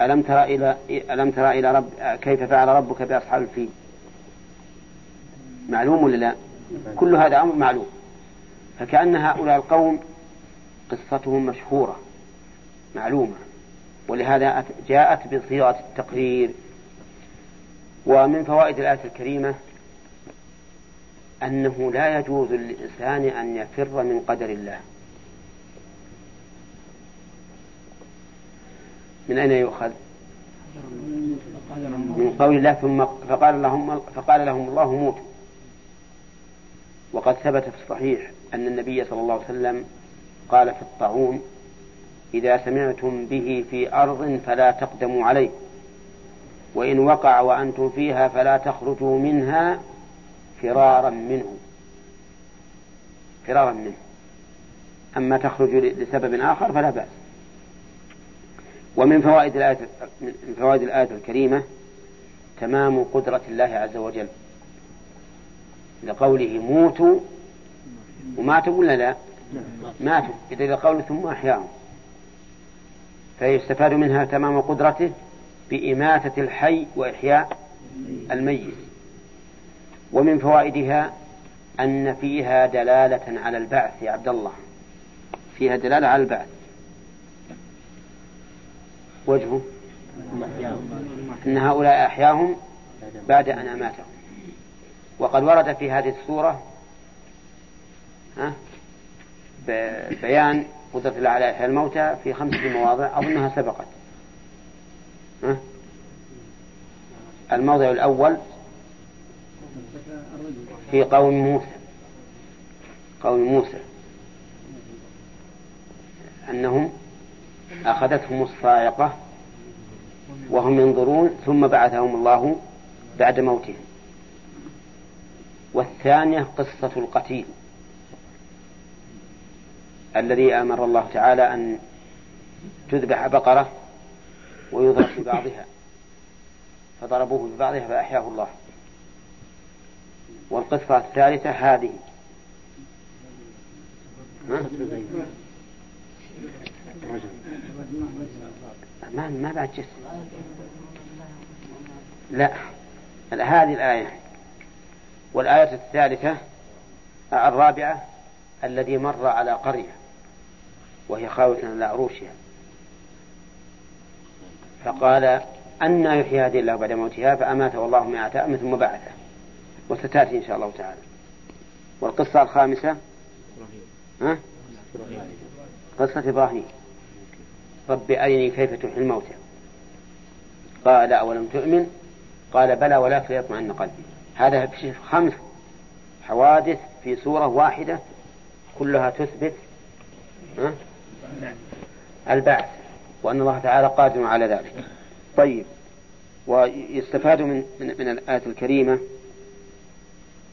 ألم تر إلى ألم تر إلى رب كيف فعل ربك بأصحاب الفيل؟ معلوم ولا لا؟ كل هذا أمر معلوم. فكأن هؤلاء القوم قصتهم مشهورة معلومة. ولهذا جاءت بصيغة التقرير. ومن فوائد الآية الكريمة أنه لا يجوز للإنسان أن يفر من قدر الله. من أين يؤخذ؟ من قول الله ثم فقال لهم فقال لهم الله موتوا وقد ثبت في الصحيح أن النبي صلى الله عليه وسلم قال في الطاعون إذا سمعتم به في أرض فلا تقدموا عليه وإن وقع وأنتم فيها فلا تخرجوا منها فرارا منه. فرارا منه. أما تخرج لسبب آخر فلا بأس. ومن فوائد الآية من فوائد الآية الكريمة تمام قدرة الله عز وجل. لقوله موتوا وماتوا ولا لا؟ ماتوا. إذا قوله ثم أحياهم فيستفاد منها تمام قدرته بإماتة الحي وإحياء الميت. ومن فوائدها أن فيها دلالة على البعث يا عبد الله. فيها دلالة على البعث. وجهه أن هؤلاء أحياهم بعد أن أماتهم. وقد ورد في هذه السورة بيان قدرة الله على إحياء الموتى في خمسة مواضع أظنها سبقت. الموضع الأول في قوم موسى قوم موسى أنهم أخذتهم الصاعقة وهم ينظرون ثم بعثهم الله بعد موتهم. والثانية قصة القتيل الذي أمر الله تعالى أن تذبح بقرة ويضرب في بعضها. فضربوه في بعضها فأحياه الله. والقصة الثالثة هذه. ما ما بعد جسم لا. هذه الآية. والآية الثالثة الرابعة الذي مر على قرية وهي خاوية على عروشها. فقال أن يحيي هذه الله بعد موتها فأماته الله مئة عام ثم بعثه. وستأتي إن شاء الله تعالى. والقصة الخامسة؟ ها؟ قصة إبراهيم. رب أرني كيف تحيي الموتى. قال أولم تؤمن؟ قال بلى ولكن يطمئن قلبي. هذا خمس حوادث في سورة واحدة كلها تثبت البعث وأن الله تعالى قادر على ذلك. طيب ويستفاد من من, من الآية الكريمة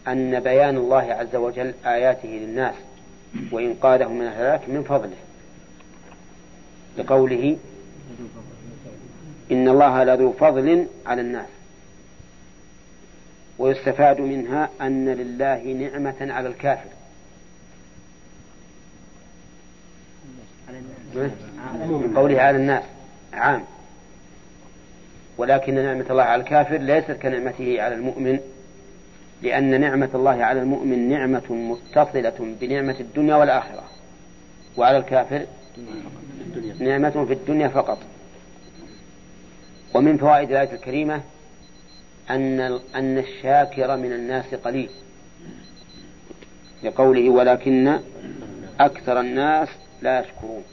أن بيان الله عز وجل آياته للناس وإنقاذهم من الهلاك من فضله. لقوله إن الله لذو فضل على الناس ويستفاد منها أن لله نعمة على الكافر. من قوله على الناس عام. ولكن نعمة الله على الكافر ليست كنعمته على المؤمن لأن نعمة الله على المؤمن نعمة متصلة بنعمة الدنيا والآخرة. وعلى الكافر نعمة في الدنيا فقط. ومن فوائد الآية الكريمة أن أن الشاكر من الناس قليل. لقوله ولكن أكثر الناس لا يشكرون.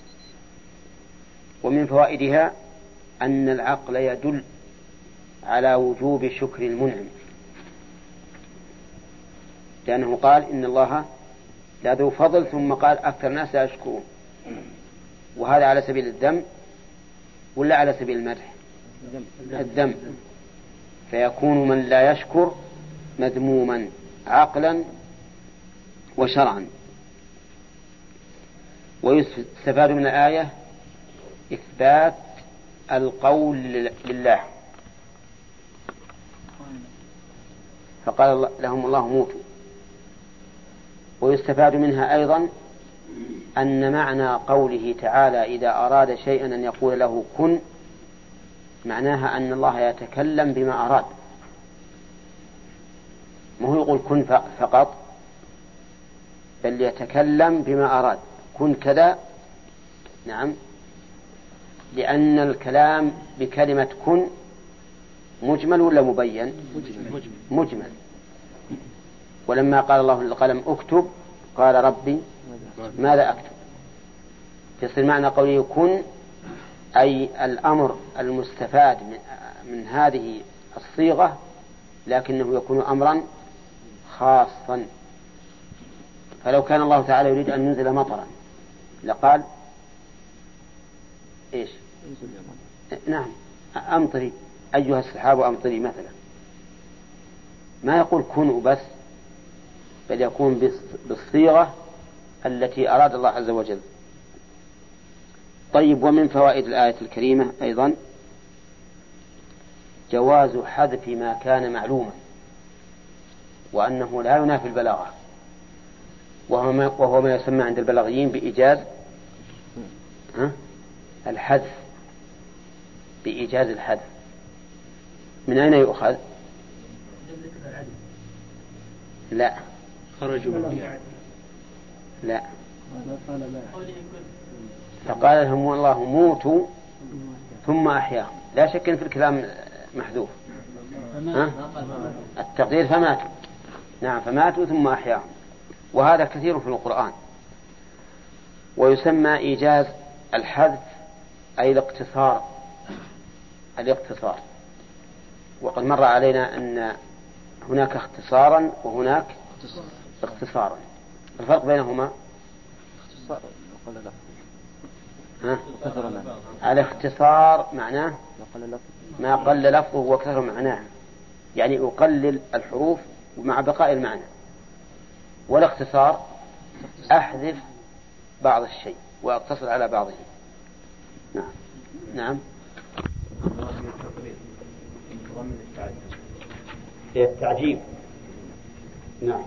ومن فوائدها أن العقل يدل على وجوب شكر المنعم. لأنه قال إن الله لذو فضل ثم قال أكثر الناس لا يشكرون. وهذا على سبيل الذم ولا على سبيل المدح؟ الذم فيكون من لا يشكر مذموما عقلا وشرعا. ويستفاد من الآية إثبات القول لله. فقال لهم الله موتوا. ويستفاد منها أيضا أن معنى قوله تعالى إذا أراد شيئا أن يقول له كن معناها أن الله يتكلم بما أراد. ما هو يقول كن فقط بل يتكلم بما أراد. كن كذا نعم لأن الكلام بكلمة كن مجمل ولا مبين؟ مجمل, مجمل. ولما قال الله للقلم اكتب قال ربي ماذا أكتب؟ يصير معنى قوله كن أي الأمر المستفاد من هذه الصيغة لكنه يكون أمرا خاصا. فلو كان الله تعالى يريد أن ينزل مطرا لقال إيش؟ نعم أمطري أيها السحاب أمطري مثلا. ما يقول كونوا بس؟ بل يكون بالصيغة التي أراد الله عز وجل. طيب ومن فوائد الآية الكريمة أيضا جواز حذف ما كان معلوما وأنه لا ينافي البلاغة وهو ما, وهو ما يسمى عند البلاغيين بإيجاز الحذف بإيجاز الحذف. من أين يؤخذ؟ لا. خرجوا لا. فقال لهم والله موتوا ثم أحياهم لا شك في الكلام محذوف. ها؟ التقدير فماتوا. نعم فماتوا ثم أحياهم وهذا كثير في القرآن. ويسمى إيجاز الحذف أي الاقتصار. الاقتصار. وقد مر علينا أن هناك اختصارا وهناك اختصارا الفرق بينهما؟ ها؟ الاختصار معناه ما قل لفظه وكثر معناه. يعني أقلل الحروف مع بقاء المعنى. والاختصار أحذف بعض الشيء وأقتصر على بعضه. نعم. نعم. التعجيب. نعم.